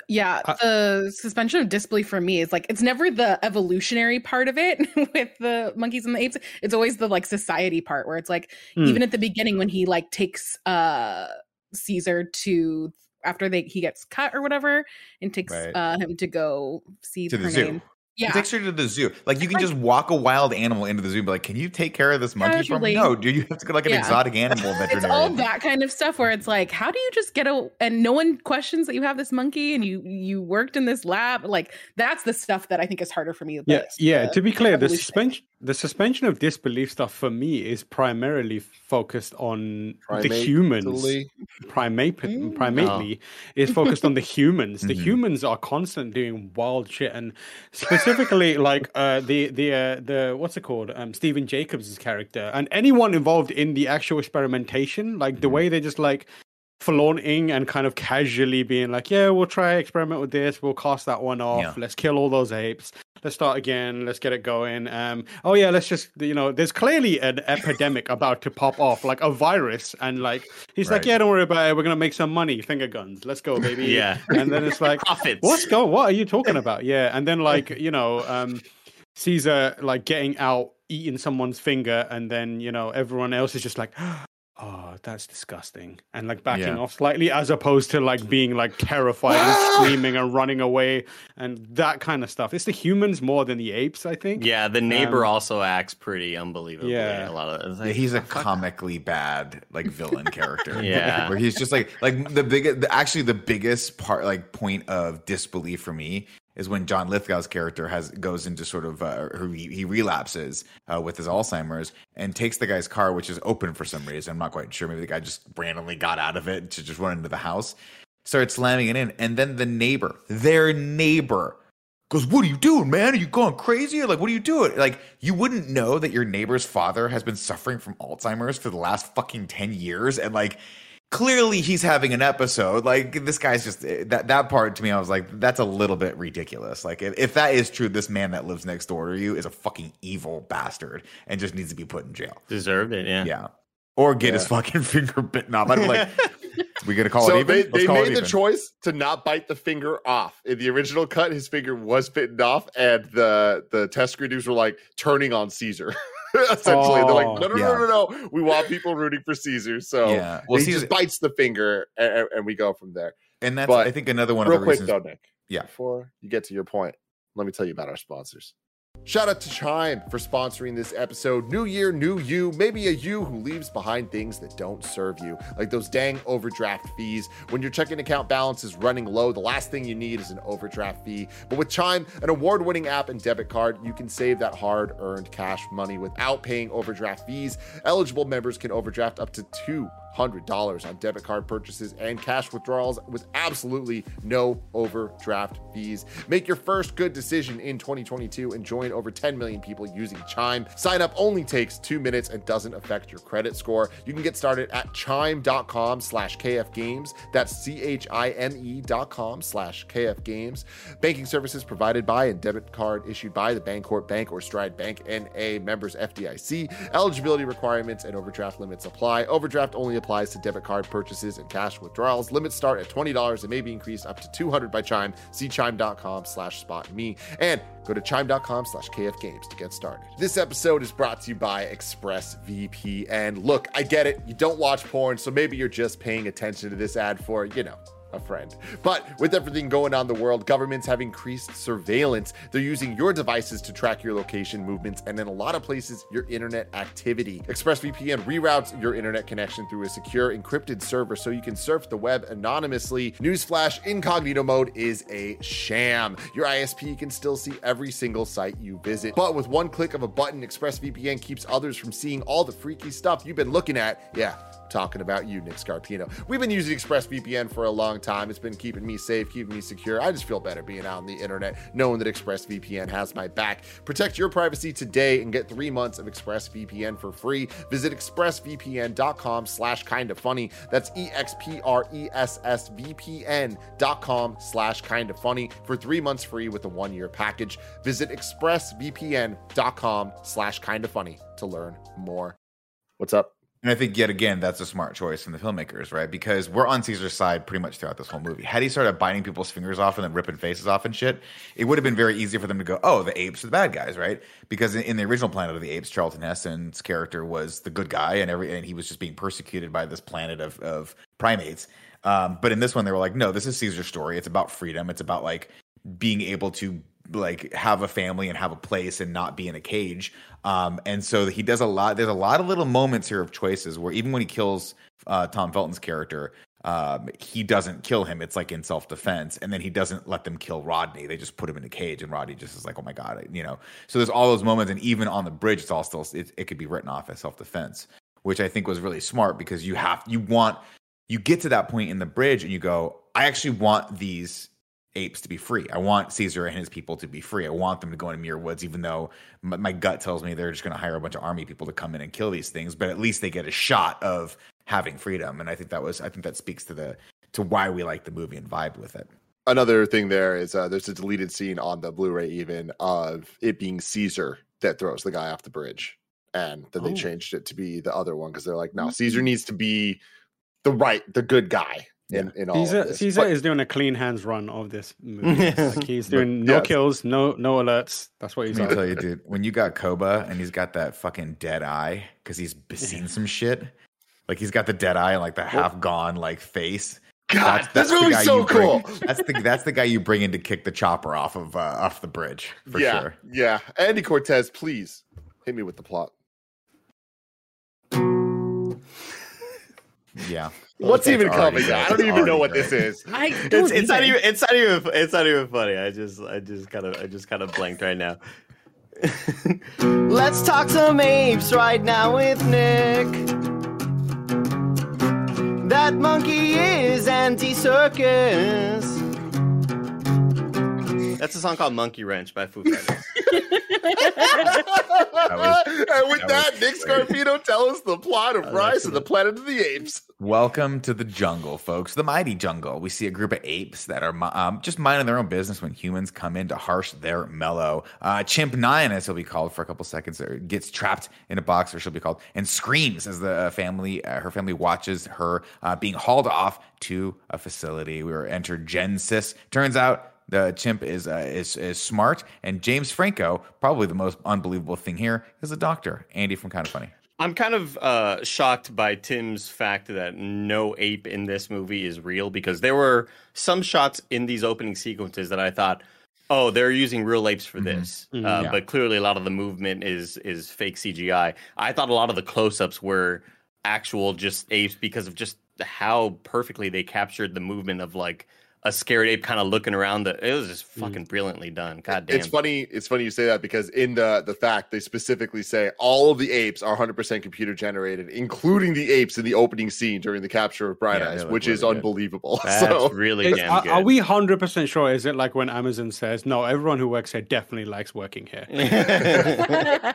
Yeah, Uh, the suspension of disbelief for me is like it's never the evolutionary part of it with the monkeys and the apes. It's always the like society part where it's like Hmm. even at the beginning when he like takes uh Caesar to after they he gets cut or whatever and takes Right. uh him to go see To the zoo. name. He Yeah. takes her to the zoo. Like you can Like- just walk a wild animal into the zoo, and be like, "Can you take care of this monkey for me?" No, do you have to go like an Yeah. exotic animal It's veterinarian. all that kind of stuff where it's like, how do you just get a and no one questions that you have this monkey and you you worked in this lab? Like that's the stuff that I think is harder for me. Yeah, the- yeah. the To be clear, the evolution. suspension the suspension of disbelief stuff for me is primarily focused on the humans. Primately. Primate, Mm. primately is focused on the humans. The Mhm. humans are constant doing wild shit, and specifically like uh, the the uh, the what's it called? Um, Stephen Jacobs' character and anyone involved in the actual experimentation, like the Mhm. way they just like flaunting and kind of casually being like, yeah, we'll try experiment with this. We'll cast that one off. Yeah. Let's kill all those apes. Let's start again. Let's get it going. Um, oh yeah, let's just you know, there's clearly an epidemic about to pop off, like a virus, and like he's like, yeah, don't worry about it. We're gonna make some money. Finger guns. Let's go, baby. Yeah. And then it's like, Profits. what's go? What are you talking about? Yeah. And then like you know, um, Caesar like getting out, eating someone's finger, and then you know everyone else is just like. Oh, that's disgusting. And like backing Yeah. off slightly as opposed to like being like terrified and screaming and running away and that kind of stuff. It's the humans more than the apes, I think. Yeah, the neighbor Um, also acts pretty unbelievably. yeah. a lot of it's Yeah, like, he's a comically bad like villain character. Yeah. where he's just like like the biggest. Actually, the biggest part like point of disbelief for me is when John Lithgow's character has goes into sort of uh, he, he relapses uh, with his Alzheimer's and takes the guy's car, which is open for some reason. I'm not quite sure. Maybe the guy just randomly got out of it to just run into the house. started slamming it in, and then the neighbor, their neighbor, goes, "What are you doing, man? Are you going crazy? Like, what are you doing? Like, you wouldn't know that your neighbor's father has been suffering from Alzheimer's for the last fucking ten years, and like." Clearly, he's having an episode. Like this guy's just that that part to me. I was like, that's a little bit ridiculous. Like if, if that is true, this man that lives next door to you is a fucking evil bastard and just needs to be put in jail. Deserved it, yeah. Yeah. Or get his fucking finger bitten off. I'm like, we gonna call so it even? they, they call it made the even. choice to not bite the finger off. In the original cut, his finger was bitten off, and the the test screenings were like turning on Caesar. Essentially, they're like, Oh, no, no, yeah. no, no, no. We want people rooting for Caesar, so Yeah. Well, he Caesar- just bites the finger, and, and we go from there. And that's but I think another one Real of the quick reasons. though, Nick. Yeah. Before you get to your point, let me tell you about our sponsors. Shout out to Chime for sponsoring this episode. New year, new you. Maybe a you who leaves behind things that don't serve you, like those dang overdraft fees. When your checking account balance is running low, the last thing you need is an overdraft fee. But with Chime, an award winning app and debit card, you can save that hard earned cash money without paying overdraft fees. Eligible members can overdraft up to two $100 on debit card purchases and cash withdrawals with absolutely no overdraft fees. Make your first good decision in 2022 and join over 10 million people using Chime. Sign up only takes two minutes and doesn't affect your credit score. You can get started at chime.com slash kfgames. That's C-H-I-M-E dot com slash kfgames. Banking services provided by and debit card issued by the Bancorp Bank or Stride Bank NA members FDIC. Eligibility requirements and overdraft limits apply. Overdraft only applies to debit card purchases and cash withdrawals. Limits start at $20 and may be increased up to 200 by Chime. See chime.com slash spot me and go to chime.com slash kfgames to get started. This episode is brought to you by ExpressVPN. Look, I get it. You don't watch porn, so maybe you're just paying attention to this ad for, you know, a friend. But with everything going on in the world, governments have increased surveillance. They're using your devices to track your location movements and in a lot of places, your internet activity. ExpressVPN reroutes your internet connection through a secure encrypted server so you can surf the web anonymously. Newsflash incognito mode is a sham. Your ISP can still see every single site you visit. But with one click of a button, ExpressVPN keeps others from seeing all the freaky stuff you've been looking at. Yeah, talking about you, Nick Scarpino. We've been using ExpressVPN for a long time. It's been keeping me safe, keeping me secure. I just feel better being out on the internet, knowing that ExpressVPN has my back. Protect your privacy today and get three months of ExpressVPN for free. Visit expressvpn.com slash kind of funny. That's E E-X-P-R-E-S-S-V-P-N dot com slash kind of funny for three months free with a one-year package. Visit expressvpn.com slash kind of funny to learn more. What's up? And I think yet again that's a smart choice from the filmmakers, right? Because we're on Caesar's side pretty much throughout this whole movie. Had he started biting people's fingers off and then ripping faces off and shit, it would have been very easy for them to go, "Oh, the apes are the bad guys," right? Because in, in the original Planet of the Apes, Charlton Heston's character was the good guy, and every and he was just being persecuted by this planet of of primates. Um, but in this one, they were like, "No, this is Caesar's story. It's about freedom. It's about like being able to like have a family and have a place and not be in a cage. Um, and so he does a lot. There's a lot of little moments here of choices where even when he kills uh, Tom Felton's character, um, he doesn't kill him. It's like in self defense, and then he doesn't let them kill Rodney. They just put him in a cage, and Rodney just is like, "Oh my god," you know. So there's all those moments, and even on the bridge, it's all still it, it could be written off as self defense, which I think was really smart because you have you want you get to that point in the bridge, and you go, "I actually want these apes to be free. I want Caesar and his people to be free. I want them to go into Muir Woods, even though my, my gut tells me they're just going to hire a bunch of army people to come in and kill these things. But at least they get a shot of having freedom, and I think that was I think that speaks to the to why we like the movie and vibe with it. another thing there is uh, there's a deleted scene on the Blu-ray even of it being Caesar that throws the guy off the bridge, and then they Oh. changed it to be the other one because they're like, no, Caesar needs to be the right, the good guy in, in all Caesar, of this. Caesar But- is doing a clean hands run of this movie. like he's doing no yes. kills, no no alerts. That's what he's Let me tell you, dude, when you got Koba and he's got that fucking dead eye because he's seen some shit, like he's got the dead eye and like the half gone like face. God, this the movie's guy so you bring- cool. That's the that's the guy you bring in to kick the chopper off of uh, off the bridge for yeah, sure. yeah. Andy Cortez, please hit me with the plot. Yeah. What's even coming? great. I don't even know already what this is. I It's, don't it's not even it's not even it's not even funny. I just I just kind of I just kind of blanked right now. Let's talk some apes right now with Nick. That monkey is anti-circus. That's a song called Monkey Wrench by Foo Fighters. Was- and with that that, Nick. Scarpino, tell us the plot of Rise of the Planet of the Apes. Welcome to the jungle, folks. The mighty jungle. We see a group of apes that are um, just minding their own business when humans come in to harsh their mellow. Uh, Chimp Nine, as he'll be called for a couple seconds, uh, gets trapped in a box, or she'll be called, and screams as the uh, family, uh, her family watches her uh, being hauled off to a facility. We were entered Genesis. Turns out the chimp is uh, is is smart, and James Franco, probably the most unbelievable thing here, is a doctor. Andy from Kind of Funny. I'm kind of uh, shocked by Tim's fact that no ape in this movie is real because there were some shots in these opening sequences that I thought, oh, they're using real apes for this, uh, Yeah. but clearly a lot of the movement is is fake CGI. I thought a lot of the close-ups were actual just apes because of just how perfectly they captured the movement of like a scared ape kind of looking around. The it was just mm-hmm. fucking brilliantly done. God damn. It's funny. It's funny you say that because in the the fact they specifically say all of the apes are 100 percent computer generated, including the apes in the opening scene during the capture of Bright Yeah, Eyes, they look which is good. unbelievable. That's so really Is- damn are, good. are we hundred percent sure? Is it like when Amazon says, "No, everyone who works here definitely likes working here"?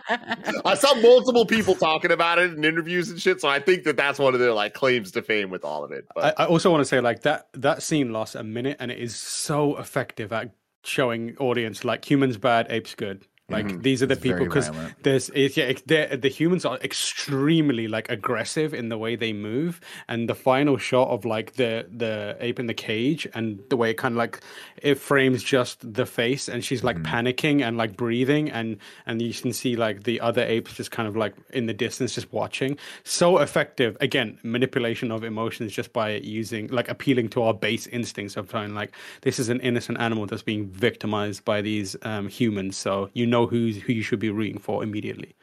I saw multiple people talking about it in interviews and shit. So I think that that's one of their like claims to fame with all of it. But I, I also want to say like that that scene lost a minute and it is so effective at showing audience like humans bad, apes good. Like these are the It's people because there's yeah the humans are extremely like aggressive in the way they move. And the final shot of like the the ape in the cage and the way it kind of like it frames just the face and she's like panicking and like breathing and and you can see like the other apes just kind of like in the distance just watching. So effective. Again manipulation of emotions just by using like appealing to our base instincts of trying like this is an innocent animal that's being victimized by these um, humans. So you know who's who you should be rooting for immediately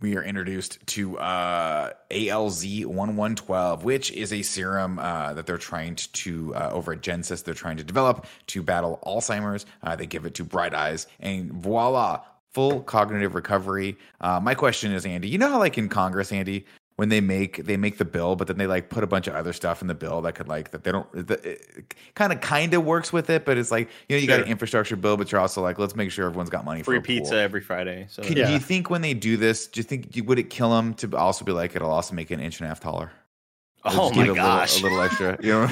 we are introduced to uh, ALZ 1112, which is a serum uh, that they're trying to, uh, over at Genesis, they're trying to develop to battle Alzheimer's. Uh, they give it to Bright Eyes, and voila, full cognitive recovery. Uh, my question is, Andy, you know how, like in Congress, Andy, when they make they make the bill, but then they like put a bunch of other stuff in the bill that could like that they don't that it kind of kind of works with it, but it's like you know you got an infrastructure bill, but you're also like let's make sure everyone's got money for Free a pool. pizza every Friday. So Can, Yeah. Do you think when they do this, do you think would it kill them to also be like it'll also make it an inch and a half taller? Oh or Oh just my give gosh! little, a little extra. You know,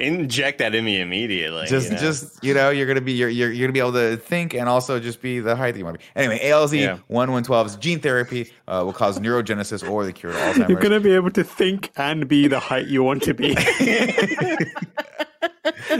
Inject that in me immediately. just you know? just you know, you're gonna be you're, you're you're gonna be able to think and also just be the height that you want to be. Anyway, ALZ Yeah. one one twelve is gene therapy uh, will cause neurogenesis or the cure to Alzheimer's. you're gonna be able to think and be the height you want to be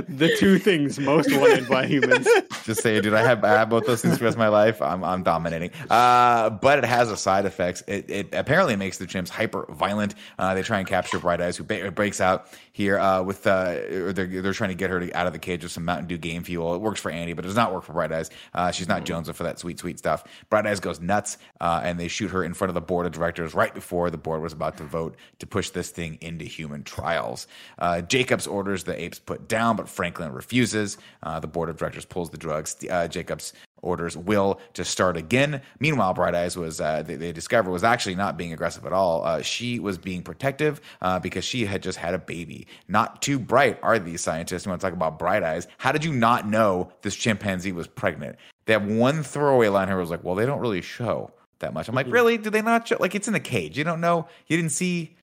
the two things most wanted by humans just say, dude, I have, I have both those things for the rest of my life. I'm, I'm dominating. Uh, but it has a side effects. It, it apparently makes the chimps hyper violent. Uh, they try and capture Bright Eyes, who ba- breaks out here uh, with, uh, they're, they're trying to get her to, out of the cage with some Mountain Dew game fuel. It works for Andy, but it does not work for Bright Eyes. Uh, she's not Jonesing for that sweet, sweet stuff. Bright Eyes goes nuts, uh, and they shoot her in front of the board of directors right before the board was about to vote to push this thing into human trials. Uh, Jacobs orders the apes put down, but Franklin refuses. Uh, the board of directors pulls the drugs. Uh, Jacobs orders Will to start again. Meanwhile, Bright Eyes was uh, they, they discover was actually not being aggressive at all. Uh, she was being protective uh, because she had just had a baby. Not too bright are these scientists. You want to talk about Bright Eyes? How did you not know this chimpanzee was pregnant? They have one throwaway line here. Was like, well, they don't really show that much. I'm like, really? Do they not show? Like, it's in the cage. You don't know. You didn't see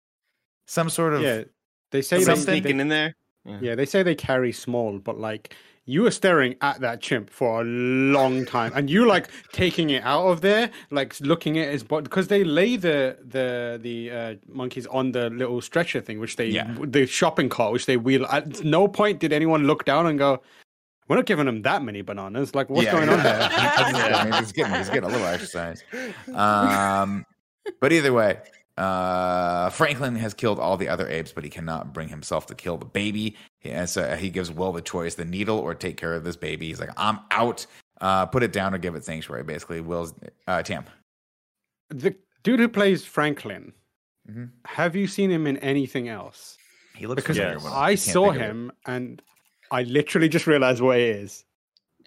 some sort of yeah they say Something they, they, sneaking in there. Yeah, they say they carry small, but like you were staring at that chimp for a long time, and you like taking it out of there, like looking at his body because they lay the the the uh, monkeys on the little stretcher thing, which they Yeah. the shopping cart, which they wheel. At no point did anyone look down and go, "We're not giving them that many bananas." Like, what's Yeah, going on yeah. there? I mean, he's getting he's getting a little exercise. Um, but either way, uh, Franklin has killed all the other apes, but he cannot bring himself to kill the baby. He, and so he gives Will the choice: the needle or take care of this baby. He's like, "I'm out. Uh, put it down or give it sanctuary." Basically, Will's uh, Tam. the dude who plays Franklin. Mhm. Have you seen him in anything else? He looks Because familiar, but I saw think of it. him and I literally just realized what he is.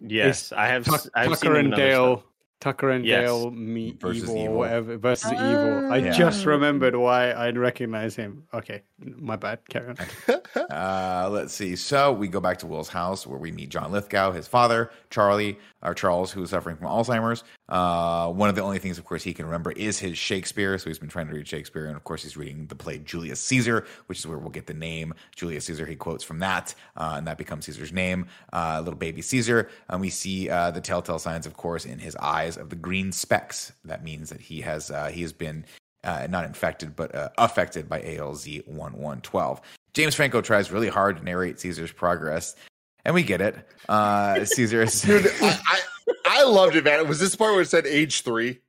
Yes, I have. Tuck, I've seen Tucker him and Dale stuff. Tucker and Yes. Dale meet Versus evil, Evil. or whatever versus evil. I Oh. just remembered why I'd recognize him. Okay, my bad. Carry on. Uh, let's see. So we go back to Will's house where we meet John Lithgow, his father, Charlie, or Charles, who is suffering from Alzheimer's. Uh, one of the only things, of course, he can remember is his Shakespeare. So he's been trying to read Shakespeare, and of course, he's reading the play Julius Caesar, which is where we'll get the name Julius Caesar. He quotes from that, uh, and that becomes Caesar's name, uh, little baby Caesar. And we see uh, the telltale signs, of course, in his eyes of the green specks. That means that he has uh, he has been uh, not infected, but uh, affected by ALZ 1112. James Franco tries really hard to narrate Caesar's progress, and we get it. Uh, Caesar is. Dude, I, I, I loved it, man. It was this part where it said age three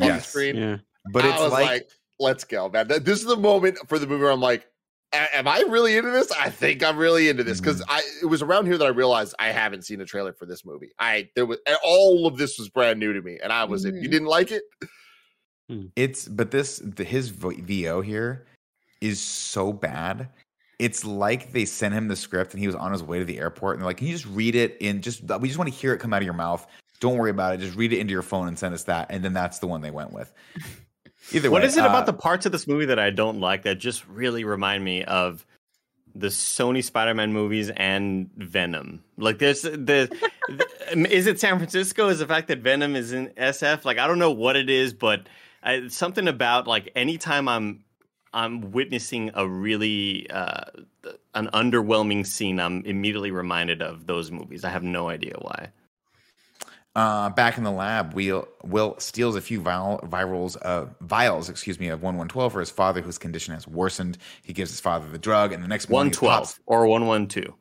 on the screen? Yeah. but it's I was like, like, let's go, man. This is the moment for the movie where I'm like, "A- am I really into this? I think I'm really into this because Mm-hmm. I it was around here that I realized I haven't seen a trailer for this movie. I there was all of this was brand new to me, and I was in. You Mhm. didn't like it? it's but this the, his vo- VO here is so bad. It's like they sent him the script and he was on his way to the airport and they're like, "Can you just read it in just we just want to hear it come out of your mouth. Don't worry about it. Just read it into your phone and send us that." And then that's the one they went with. Either What way, is it uh, about the parts of this movie that I don't like that just really remind me of the Sony Spider-Man movies and Venom? Like there's the, the is it San Francisco? Is the fact that Venom is in SF? Like I don't know what it is, but I, something about like anytime I'm I'm witnessing a really uh, an underwhelming scene, I'm immediately reminded of those movies. I have no idea why. Uh, back in the lab, Will Will steals a few vial, virals, uh, vials, excuse me, of one one twelve for his father, whose condition has worsened. He gives his father the drug, and the next morning, One twelve or one one two.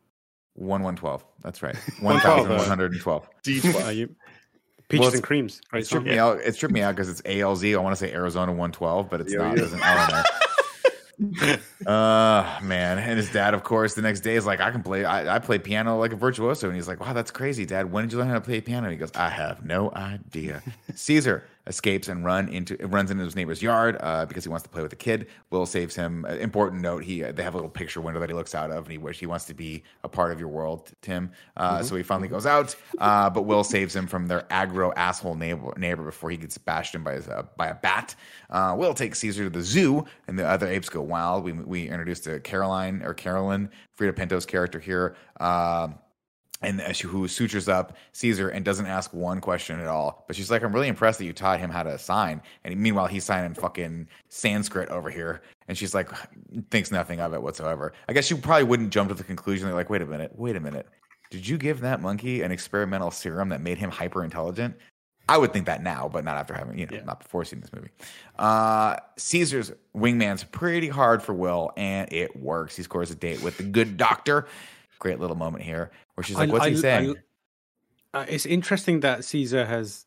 one one twelve. That's right, one thousand one hundred and twelve. D Uh, you, peaches Well, and creams. Great It tripped song. me out. It tripped me out because it's ALZ. I want to say Arizona 112, but it's Yeah, not. yeah. There's an L in there. uh man. And his dad of course the next day is like i can play I, I play piano like a virtuoso. And he's like wow that's crazy dad. When did you learn how to play piano? He goes i have no idea. Caesar escapes and run into runs into his neighbor's yard uh, because he wants to play with the kid. Will saves him. Uh, important note he they have a little picture window that he looks out of and he wish he wants to be a part of your world tim. Uh, so he finally goes out uh, but will saves him from their aggro asshole neighbor neighbor before he gets bashed in by his, uh, by a bat. Uh, will takes caesar to the zoo and the other apes go wild. We we introduced to caroline or carolyn Freida Pinto's character here. Um and she, who sutures up Caesar and doesn't ask one question at all. But she's like, I'm really impressed that you taught him how to sign. And meanwhile, he's signing fucking Sanskrit over here. And she's like, thinks nothing of it whatsoever. I guess she probably wouldn't jump to the conclusion that, like, wait a minute, wait a minute. Did you give that monkey an experimental serum that made him hyper intelligent? I would think that now, but not after having, you know, Yeah. not before seeing this movie. Uh, Caesar's wingman's pretty hard for Will, and it works. He scores a date with the good doctor. Great little moment here where she's like, I- "What's he saying?" I- uh, it's interesting that Caesar has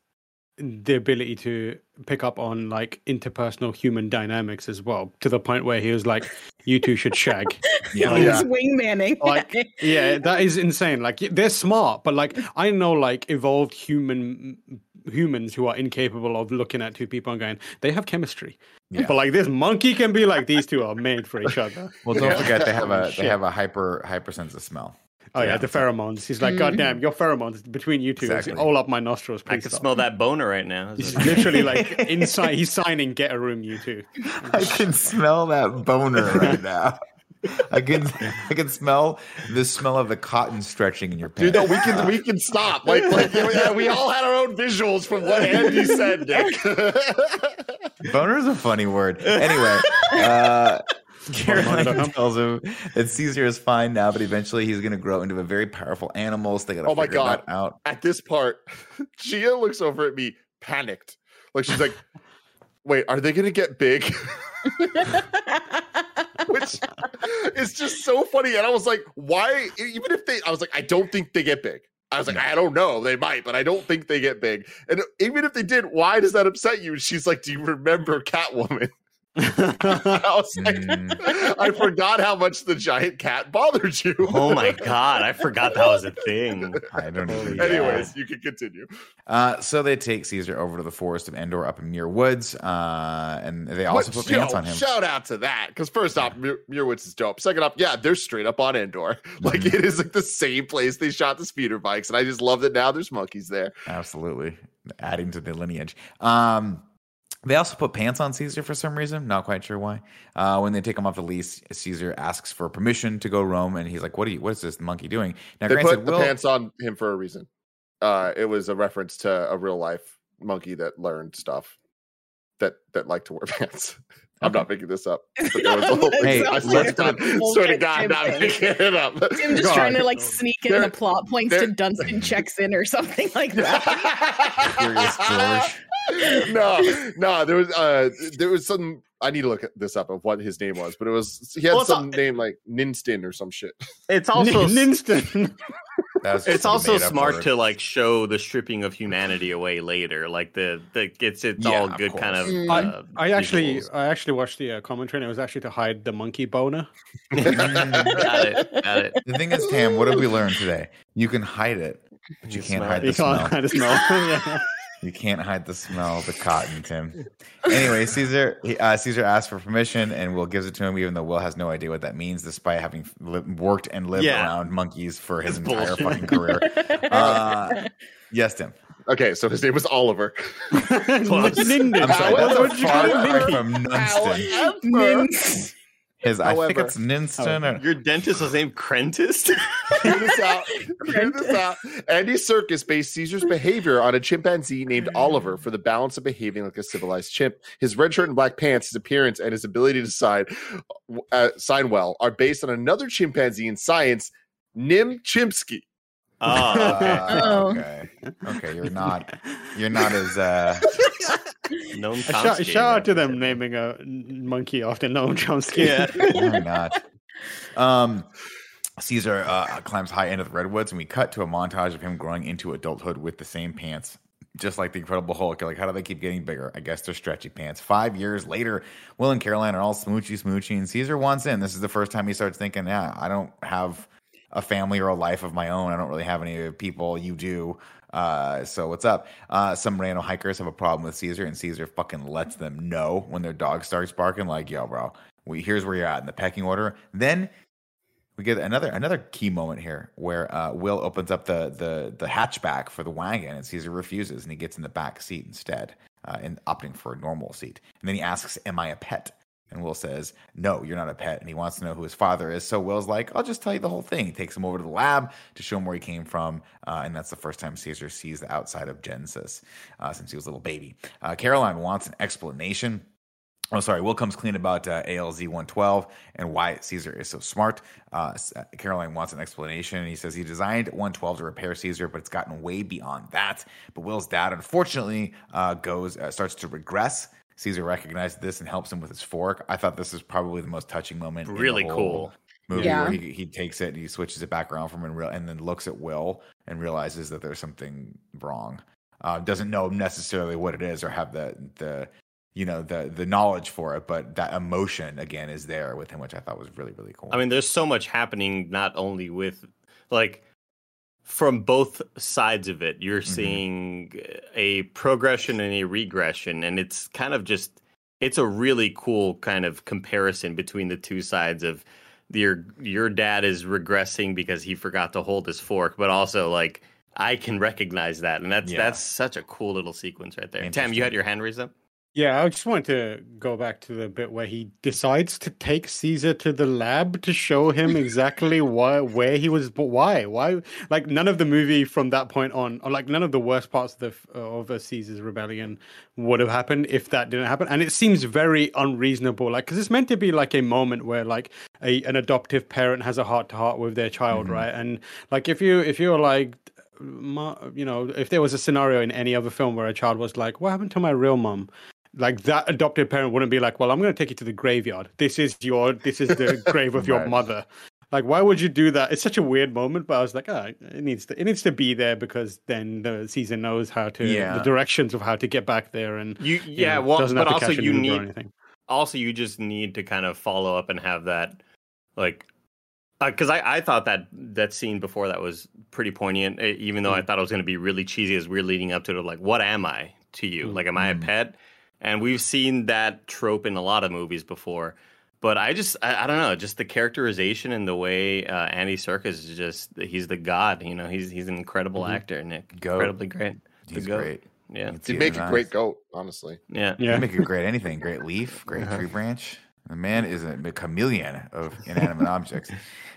the ability to pick up on like interpersonal human dynamics as well, to the point where he was like, "You two should shag." yeah, He's yeah. wingmanning. like yeah that is insane like they're smart but like i know like evolved human humans who are incapable of looking at two people and going they have chemistry Yeah. but like this monkey can be like these two are made for each other Well, don't forget they have a Shit. they have a hyper hyper sense of smell. Oh yeah, Yeah. the pheromones he's like god damn your pheromones between you two Exactly. is all up my nostrils I can stop." smell that boner right now. he's literally like inside he's signing get a room you two I can smell that boner right now. I can I can smell the smell of the cotton stretching in your pants. Dude, no, we can we can stop. Like, like yeah, we all had our own visuals from what Andy said, Nick. Boner is a funny word. Anyway, uh, Caroline tells him that Caesar is fine now, but eventually he's going to grow into a very powerful animal. So they got to Oh my God. out. At this part, Gia looks over at me, panicked. Like she's like, "Wait, are they gonna get big?" Which is just so funny. And I was like, "Why?" Even if they, I was like, "I don't think they get big." I was like, mm. "I don't know. They might, but I don't think they get big." And even if they did, why does that upset you? And she's like, "Do you remember Catwoman?" I was like, Mm. I forgot how much the giant cat bothered you. Oh my god, I forgot that was a thing. I don't even. Anyways, you can continue. Uh, so they take Caesar over to the forest of Endor up in Muir Woods, uh, and they also But, put yo, pants on him. Shout out to that. Because first off, Muir, Muirwoods is dope. Second off, yeah, they're straight up on Endor. Like Mhm. it is like the same place they shot the speeder bikes. And I just love that now there's monkeys there. Absolutely. adding to the lineage. Um, they also put pants on Caesar for some reason. Not quite sure why. Uh, when they take him off the leash, Caesar asks for permission to go roam, and he's like, "What are you? What is this monkey doing?" Now, They granted, put the Will- pants on him for a reason. Uh, it was a reference to a real life monkey that learned stuff that that liked to wear pants. I'm not making this up. But there was a whole Hey, I swear to God, swear to God, Tim not thing. making it up. Tim just God. trying to like sneak in There- the plot points there- to Dunston checks in or something like that. Curious George. no, no, there was uh there was some I need to look this up of what his name was, but it was he had Well, some all- name like Ninstin or some shit. It's also Ninston. That's it's also smart to like show the stripping of humanity away later. Like the the it's it's Yeah, all of good kind of. uh, I actually, visuals. I actually watched the uh, commentary, and it was actually to hide the monkey boner. got it. Got it. The thing is, Tam, what did we learn today? You can hide it, but you, You can't smell hide it. the You smell. can't hide the smell. yeah. You can't hide the smell of the cotton, Tim. Anyway, Caesar he, uh, Caesar asks for permission, and Will gives it to him, even though Will has no idea what that means, despite having li- worked and lived Yeah. around monkeys for his It's entire bullshit. fucking career. Uh, yes, Tim. Okay, so his name was Oliver. Ninden. I'm sorry. That's What a did you far call it? cry from Nunston. Nins. His, I think However. it's Ninston. Or, Your dentist was named Crentist. Hear this out. Hear this out. Andy Serkis based Caesar's behavior on a chimpanzee named Oliver for the balance of behaving like a civilized chimp. His red shirt and black pants, his appearance, and his ability to sign, uh, sign well are based on another chimpanzee in science, Nim Chimpsky. Oh, okay. Uh, okay. Okay, you're not you're not as uh Noam A shout, shout out to them naming a monkey after Noam Chomsky. Yeah. Why not? Um, Caesar uh, climbs high into the redwoods, and we cut to a montage of him growing into adulthood with the same pants, just like the Incredible Hulk. You're like, how do they keep getting bigger? I guess they're stretchy pants. Five years later, Will and Caroline are all smoochy smoochy, and Caesar wants in. This is the first time he starts thinking, yeah, I don't have a family or a life of my own. I don't really have any people. You do. Uh, so what's up? Uh, some random hikers have a problem with Caesar, and Caesar fucking lets them know when their dog starts barking, like, yo, bro, we here's where you're at in the pecking order. Then we get another another key moment here where uh, Will opens up the the the hatchback for the wagon, and Caesar refuses, and he gets in the back seat instead, uh, and opting for a normal seat. And then he asks, "Am I a pet?" And Will says, No, you're not a pet. And he wants to know who his father is. So Will's like, I'll just tell you the whole thing. He takes him over to the lab to show him where he came from. Uh, and that's the first time Caesar sees the outside of Genesis uh, since he was a little baby. Uh, Caroline wants an explanation. Oh, sorry. Will comes clean about uh, ALZ 112 and why Caesar is so smart. Uh, uh, Caroline wants an explanation. And he says he designed 112 to repair Caesar, but it's gotten way beyond that. But Will's dad, unfortunately, uh, goes uh, starts to regress. Caesar recognizes this and helps him with his fork. I thought this was probably the most touching moment. in the Really whole cool. Movie Yeah. where he, he takes it and he switches it back around from him and, real, and then looks at Will and realizes that there's something wrong. Uh, doesn't know necessarily what it is or have the the you know the the knowledge for it, but that emotion again is there with him, which I thought was really really cool. I mean, there's so much happening not only with like from both sides of it. You're Mhm. seeing a progression and a regression, and it's kind of just it's a really cool kind of comparison between the two sides of your your dad is regressing because he forgot to hold his fork, but also like I can recognize that, and that's Yeah. that's such a cool little sequence right there. Tam, you had your hand raised up. Yeah, I just wanted to go back to the bit where he decides to take Caesar to the lab to show him exactly why, where he was, but why, why? Like none of the movie from that point on, or like none of the worst parts of the of a Caesar's rebellion would have happened if that didn't happen. And it seems very unreasonable, like because it's meant to be like a moment where like a an adoptive parent has a heart to heart with their child, Mhm. right? And like if you if you're like you know, if there was a scenario in any other film where a child was like, "What happened to my real mom?" Like that adopted parent wouldn't be like, "Well, I'm going to take you to the graveyard. This is your, this is the grave of your Right. mother." Like, why would you do that? It's such a weird moment, but I was like, "Ah, it needs to, it needs to be there because then the season knows how to, Yeah. the directions of how to get back there, and You, you yeah, know, well, doesn't but have to also you need also you just need to kind of follow up and have that like because I, I thought that that scene before that was pretty poignant even though i Mm. thought it was going to be really cheesy as we're leading up to it like what am i to you Mm. like am i a Mm. pet and we've seen that trope in a lot of movies before but i just i, I don't know just the characterization and the way uh, andy Serkis is just he's the god you know he's he's an incredible Mhm. actor nick Goat. incredibly great The He's goat. great. Yeah, He'd make a his great goat, honestly. yeah. You Yeah. make a great anything, great leaf, great tree branch. The man is a chameleon of inanimate objects.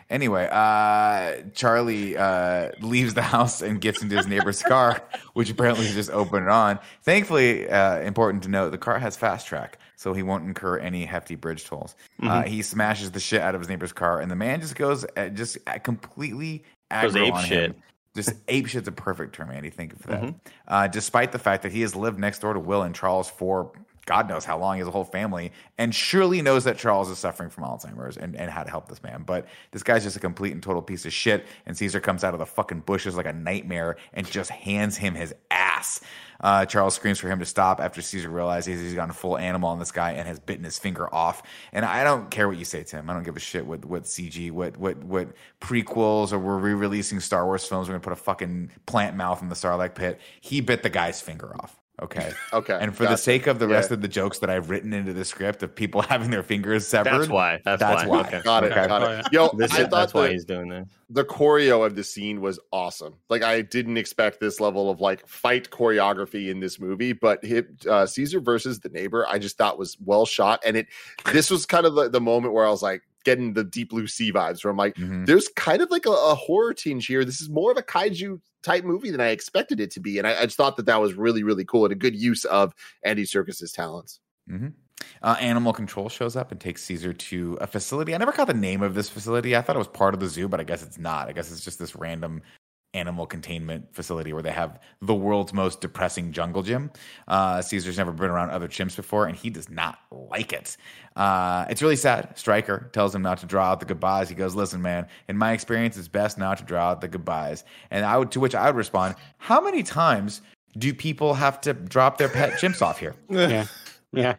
Anyway, uh, Charlie uh, leaves the house and gets into his neighbor's car, which apparently is just open and on. Thankfully, uh, important to note, the car has fast track, so he won't incur any hefty bridge tolls. Uh, he smashes the shit out of his neighbor's car, and the man just goes uh, just uh, completely aggro ape on shit. him. Just ape shit's a perfect term, Andy. Think of that. Uh, despite the fact that he has lived next door to Will and Charles for God knows how long, a whole family, and surely knows that Charles is suffering from Alzheimer's and, and how to help this man. But this guy's just a complete and total piece of shit. And Caesar comes out of the fucking bushes like a nightmare and just hands him his ass. Uh, Charles screams for him to stop after Caesar realizes he's gone full animal on this guy and has bitten his finger off. And I don't care what you say, Tim. I don't give a shit what what CG, what what what prequels, or we're re-releasing Star Wars films. We're gonna put a fucking plant mouth in the Sarlacc pit. He bit the guy's finger off. Okay. Okay, And for the sake of the rest Yeah. of the jokes that I've written into the script of people having their fingers severed, That's why. That's, That's why. why. Okay. Got it. Okay. Got Oh, it. Yo, This I is, thought that's why the, he's doing this. the choreo of the scene was awesome. Like I didn't expect this level of like fight choreography in this movie, but hit uh, Caesar versus the neighbor, I just thought was well shot. And it this was kind of the, the moment where I was like getting the deep blue sea vibes where I'm like, Mhm. there's kind of like a, a horror tinge here. This is more of a kaiju type movie than I expected it to be. And I, I just thought that that was really, really cool and a good use of Andy Serkis's talents. Mhm. Uh, animal control shows up and takes Caesar to a facility. I never caught the name of this facility. I thought it was part of the zoo, but I guess it's not. I guess it's just this random animal containment facility where they have the world's most depressing jungle gym. Uh, Caesar's never been around other chimps before, and he does not like it. Uh, it's really sad. Stryker tells him not to draw out the goodbyes. He goes, "Listen, man. In my experience, it's best not to draw out the goodbyes." And I would, to which I would respond, "How many times do people have to drop their pet chimps off here?" Yeah. Yeah.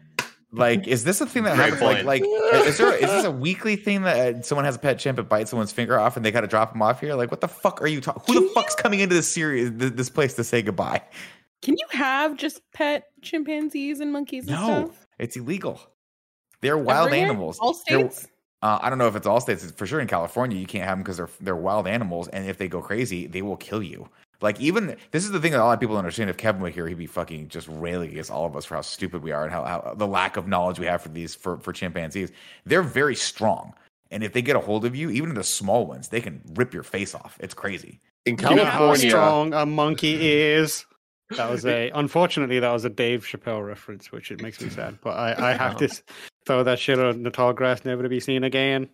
Like, is this a thing that Great happens? Like, point. like, is there is this a weekly thing that uh, someone has a pet chimp and bites someone's finger off and they got to drop them off here? Like, what the fuck are you talking? Who the fuck's coming into this series, this place to say goodbye? Can you have just pet chimpanzees and monkeys and No, stuff? it's illegal. They're wild Everywhere? animals. All They're- states? Uh, I don't know if it's all states. For sure in California, you can't have them because they're they're wild animals, and if they go crazy, they will kill you. Like even this is the thing that a lot of people don't understand. If Kevin were here, he'd be fucking just railing against all of us for how stupid we are and how, how the lack of knowledge we have for these for for chimpanzees. They're very strong, and if they get a hold of you, even the small ones, they can rip your face off. It's crazy. In You know how strong a monkey is. That was a unfortunately that was a Dave Chappelle reference, which it makes me sad. But I, I have to throw that shit on the tall grass, never to be seen again.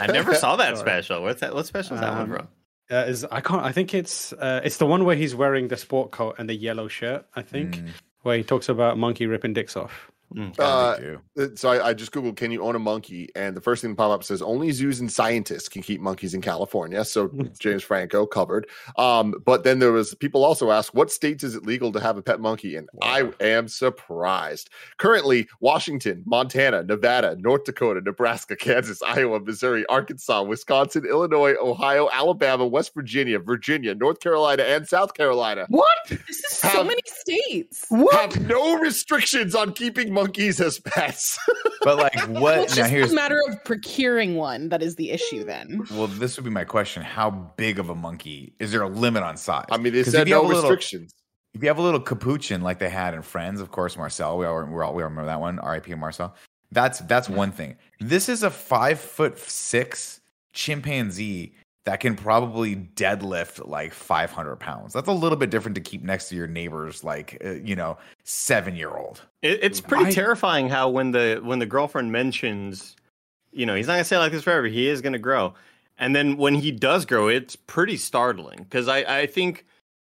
I never saw that Sorry. special. What's that? What special is that one Um, from? Uh, is I can't. I think it's uh, it's the one where he's wearing the sport coat and the yellow shirt. I think Mm. where he talks about monkey ripping dicks off. Uh, They do. Uh, so I, I just googled can you own a monkey? And the first thing that pop up says only zoos and scientists can keep monkeys in california. So james franco covered. Um but then there was people also asked what states is it legal to have a pet monkey and i am surprised. Currently washington montana nevada north dakota nebraska kansas iowa missouri arkansas wisconsin illinois ohio alabama west virginia virginia north carolina and south carolina What? This is so many states. have no restrictions on keeping monkeys as pets But like, Well, what? it's now just here's a matter of procuring one that is the issue then. well, this would be my question: How big of a monkey? Is there a limit on size? i mean they 'Cause said if you no have a little- restrictions if you have a little capuchin like they had in Friends, of course, Marcel, we all we all we all remember that one. R.I.P. Marcel. That's that's one thing. This is a five foot six chimpanzee that can probably deadlift like five hundred pounds. That's a little bit different to keep next to your neighbor's like uh, you know seven year old. It, it's pretty I- terrifying how when the when the girlfriend mentions, you know, he's not gonna stay like this forever. He is gonna grow, and then when he does grow, it's pretty startling because I I think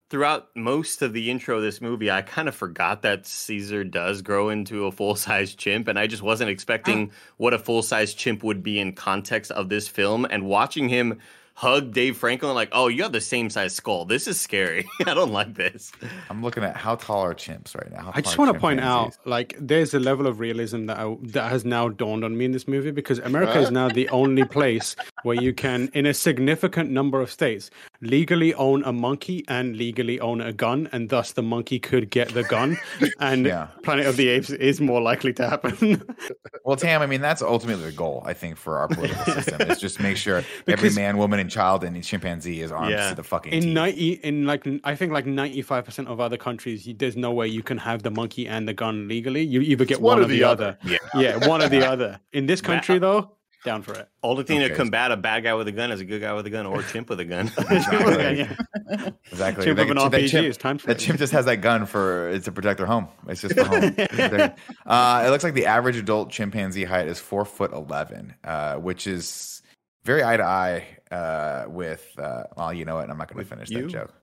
throughout most of the intro of this movie, I kind of forgot that Caesar does grow into a full size chimp, and I just wasn't expecting what a full size chimp would be in context of this film. And watching him hug Dave Franklin, like, oh, you have the same size skull. This is scary. I don't like this. I'm looking at how tall are chimps right now. How I just want to point out, like, there's a level of realism that I, that has now dawned on me in this movie because America is now the only place where you can, in a significant number of states, legally own a monkey and legally own a gun, and thus the monkey could get the gun, and Yeah. Planet of the Apes is more likely to happen. Well, Tam, I mean, that's ultimately the goal, I think, for our political system is just make sure every man, woman, and child and chimpanzee is armed Yeah. to the fucking in teeth. ninety, in like I think like ninety five percent of other countries, you, there's no way you can have the monkey and the gun legally. You either get one, or the, other. Yeah. Yeah, one or the other. In this country, though, down for it. All Only thing to combat a bad guy with a gun is a good guy with a gun or a chimp with a gun. Exactly. Yeah. Exactly. Chimp That- an that RPG chimp- is time for That it. chimp just has that gun for it's to protect their home. It's just for home. Uh, it looks like the average adult chimpanzee height is four foot eleven, uh, which is very eye to eye uh, with. Uh, well, you know what? I'm not going to finish you? that joke.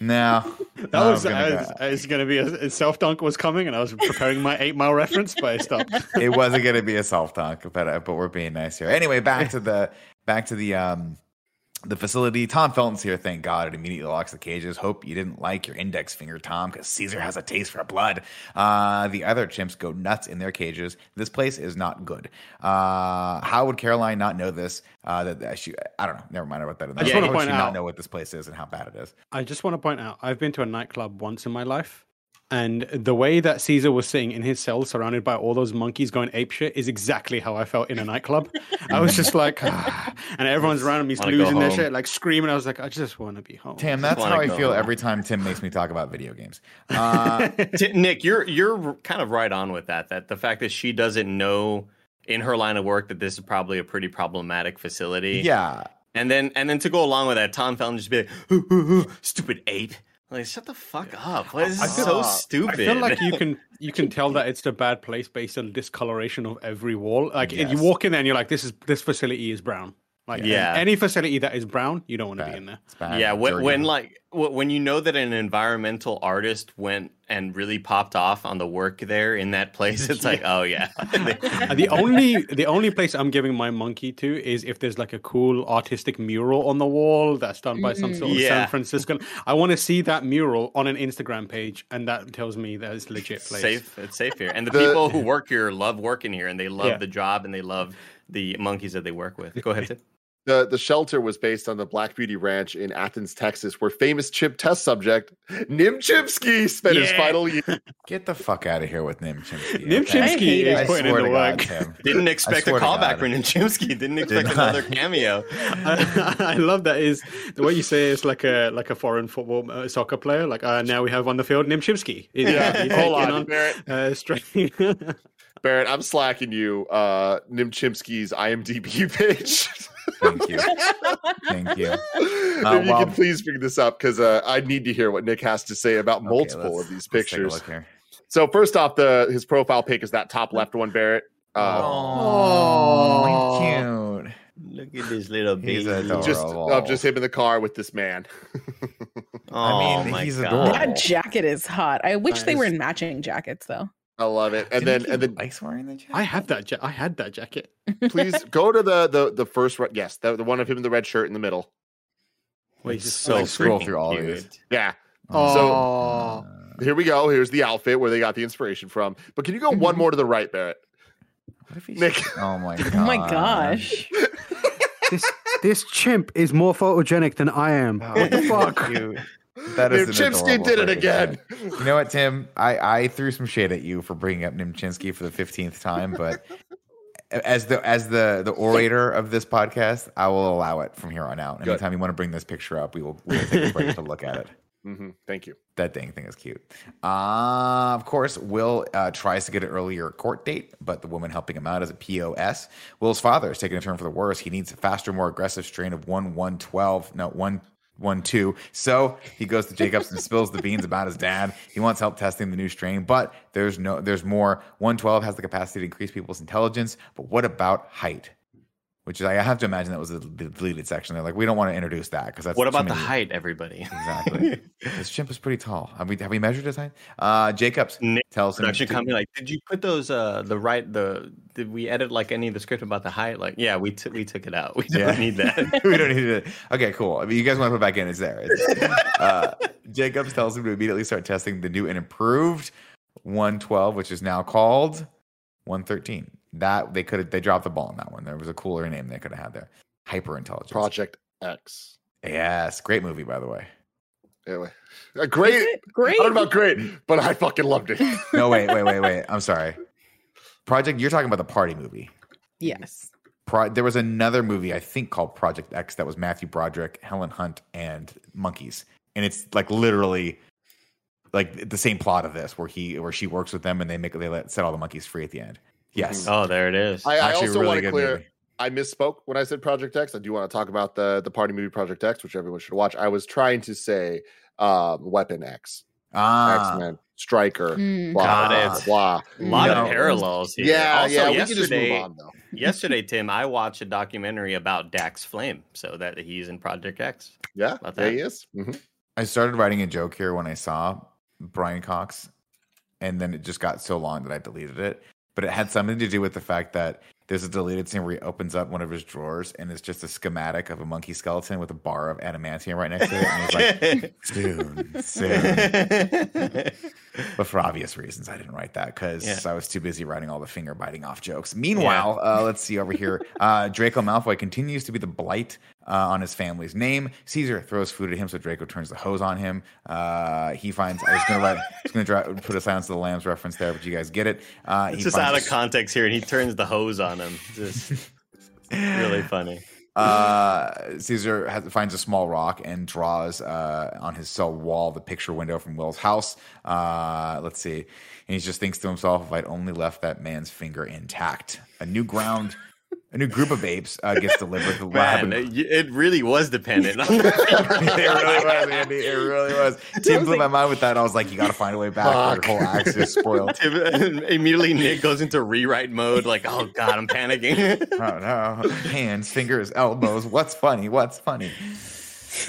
No, That I'm was I was, I was going to be a, a self dunk was coming, and I was preparing my eight mile reference, but I stopped. it wasn't going to be a self dunk, but uh, but we're being nice here. Anyway, back to the back to the um the facility. Tom Felton's here. Thank God. It immediately locks the cages. Hope you didn't like your index finger, Tom, because Caesar has a taste for blood. Uh, the other chimps go nuts in their cages. This place is not good. Uh, how would Caroline not know this? Uh, that, that she, I don't know. Never mind about that. I just How wanna would point she not know what this place is and how bad it is. I just want to point out I've been to a nightclub once in my life, and the way that Caesar was sitting in his cell, surrounded by all those monkeys going apeshit, is exactly how I felt in a nightclub. I was just like, ah, and everyone's around me losing their shit, like screaming. I was like, I just want to be home. Tim, that's wanna how I feel home. every time Tim makes me talk about video games. Uh, T- Nick, you're you're kind of right on with that. That the fact that she doesn't know in her line of work that this is probably a pretty problematic facility. yeah. And then and then to go along with that, Tom Felton just be like, "Ooh, ooh, ooh, "Stupid ape." Like, shut the fuck up. Like, this is feel- so stupid. I feel like you can you can tell that it's a bad place based on discoloration of every wall. Like if you walk in there and you're like, this is this facility is brown. Like Yeah. any facility that is brown, you don't want to be in there. It's bad. yeah, when, when like wh- when you know that an environmental artist went and really popped off on the work there in that place, it's like, oh yeah. The only the only place I'm giving my monkey to is if there's like a cool artistic mural on the wall that's done by some sort of mm-hmm. Yeah. San Franciscan. I want to see that mural on an Instagram page, and that tells me that it's legit place. safe. It's safe here, and the, The- people who work here love working here, and they love Yeah. the job, and they love the monkeys that they work with. Go ahead. Tim. The the shelter was based on the Black Beauty Ranch in Athens, Texas, where famous chip test subject Nim Chimpsky spent his final year. Get the fuck out of here with Nim Chimpsky. Nim okay? Chimpsky it. is I putting in swear the to work. Didn't expect a callback God. for Nichimsky. Didn't expect not. another cameo. I, I love that is the way you say it's like a like a foreign football uh, soccer player. Like uh, now we have on the field Nimchivsky. He's, Yeah, he's hold taking on, Barrett. uh, straight. Barrett, I'm slacking you. Uh, Nim Chimpsky's IMDb page. Thank you. Thank you. if Uh, you well- can please bring this up, because uh, I need to hear what Nick has to say about Okay, multiple let's- of these let's take a pictures. look here. So first off, the his profile pic is that top left one, Barrett. Uh, Oh, cute. Look at this little He's baby. adorable. just of just him in the car with this man. Oh, I mean, my he's God. adorable. That jacket is hot. I wish they were in matching jackets though. I love it. And Didn't then and then likes wearing the jacket. I have that. Ja- I had that jacket. please go to the the the first re- yes the, the one of him in the red shirt in the middle. Wait, It's just so like, scroll through all of cute. these. Yeah. Oh, Here we go. Here's the outfit where they got the inspiration from. But can you go one more to the right, Barrett? What if he's- Nick. Oh, oh my god. Oh my gosh. this this chimp is more photogenic than I am. Oh, What the fuck? That is Nim an Chimpsky did it again. You know what, Tim? I, I threw some shade at you for bringing up Nimchinsky for the fifteenth time, but as the as the the orator of this podcast, I will allow it from here on out. Good. Anytime you want to bring this picture up, we will we will take a break to look at it. hmm Thank you. That dang thing is cute. Uh, of course, Will uh, tries to get an earlier court date, but the woman helping him out is a POS. Will's father is taking a turn for the worse. He needs a faster, more aggressive strain of 1 1 12, no, 1 1 2. So he goes to Jacobs and spills the beans about his dad. He wants help testing the new strain, but there's no, there's more. 112 has the capacity to increase people's intelligence, but what about height? Which is, I have to imagine that was the the deleted section. They're like, we don't want to introduce that because that's What about the height, everybody? Exactly. this chimp is pretty tall. Have we have we measured his height? Uh, Jacobs Nick, tells him. Production to- company, like, did you put those uh the right the did we edit like any of the script about the height? Like, yeah, we took we took it out. We don't Yeah. need that. we don't need it. Okay, cool. I mean, you guys want to put it back in? It's there. It's- uh, Jacobs tells him to immediately start testing the new and improved 112, which is now called 113. That they could have they dropped the ball on that one. There was a cooler name they could have had there. hyper intelligence. Project X. Yes, great movie by the way. Anyway, Uh, great. Great? I don't know about great, but I fucking loved it. No, wait, wait, wait, wait. I'm sorry. Project, you're talking about the party movie. Yes. Pro, there was another movie I think called Project X that was Matthew Broderick, Helen Hunt, and monkeys, and it's like literally like the same plot of this, where he where she works with them and they make they let set all the monkeys free at the end. Yes, Oh, there it is. I, I also really want to clear. movie. I misspoke when I said Project X. I do want to talk about the the party movie Project X, which everyone should watch. I was trying to say um, Weapon X, ah, X Men, Stryker, Mm. blah Got blah it. blah. a lot No. of parallels here. Yeah, also, yeah. We can just yesterday, move on though. yesterday, Tim, I watched a documentary about Dax Flame, so that he's in Project X. Yeah, About there that. he is. Mhm. I started writing a joke here when I saw Brian Cox, and then it just got so long that I deleted it. But it had something to do with the fact that there's a deleted scene where he opens up one of his drawers and it's just a schematic of a monkey skeleton with a bar of adamantium right next to it. And he's like, soon, soon. But for obvious reasons, I didn't write that because Yeah. I was too busy writing all the finger biting off jokes. Meanwhile, uh, let's see over here. Uh, Draco Malfoy continues to be the blight uh, on his family's name. Caesar throws food at him, so Draco turns the hose on him. Uh, he finds. I was going to write. I was going to dra- put a Silence of the Lambs reference there, but you guys get it. Uh, It's just finds out of context here, and he turns the hose on him. Just really funny. Uh, Caesar has, finds a small rock and draws uh, on his cell wall the picture window from Will's house. Uh, let's see. And he just thinks to himself, if I'd only left that man's finger intact. A new ground, a new group of apes uh, gets delivered to the lab. Man, and- it, it really was dependent on it really was, Andy. It really was. Tim blew my mind with that. And I was like, you got to find a way back. or Fuck. Your whole axe is spoiled. Tim- immediately Nick goes into rewrite mode, like, oh god, I'm panicking. Oh no. Hands, fingers, elbows. What's funny? What's funny?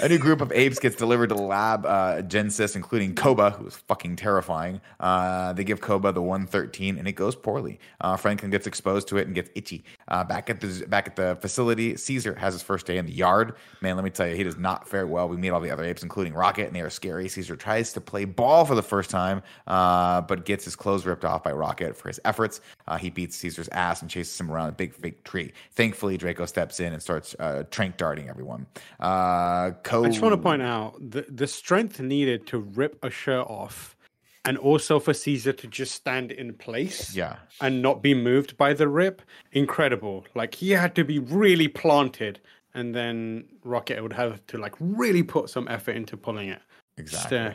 A new group of apes gets delivered to the lab, uh, Genesis, including Koba, who is fucking terrifying. Uh, they give Koba the 113, and it goes poorly. Uh, Franklin gets exposed to it and gets itchy. Uh, back at the back at the facility, Caesar has his first day in the yard. Man, let me tell you, he does not fare well. We meet all the other apes, including Rocket, and they are scary. Caesar tries to play ball for the first time, uh, but gets his clothes ripped off by Rocket for his efforts. Uh, he beats Caesar's ass and chases him around a big fake tree. Thankfully, Draco steps in and starts uh, trank darting everyone. Uh, Co- I just want to point out the the strength needed to rip a shirt off, and also for Caesar to just stand in place Yeah. and not be moved by the rip. Incredible! Like he had to be really planted, and then Rocket would have to like really put some effort into pulling it. Just, Exactly. uh,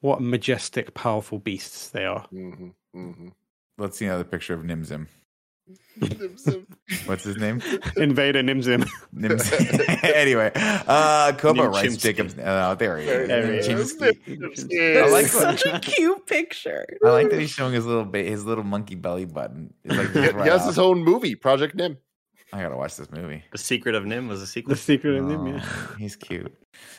what majestic, powerful beasts they are. Mhm, mhm. Let's see another picture of Nimzim. What's his name? Invader Nimzim. Nimzim. anyway, uh, Koba writes Jacob's. Uh, there he is. There he is. Nimchimsky. I like such a cute picture. I like that he's showing his little ba- his little monkey belly button. It's like He right has off. his own movie, Project Nim. I gotta watch this movie. the secret of Nim was a The secret of Nim. Yeah. Oh, he's cute.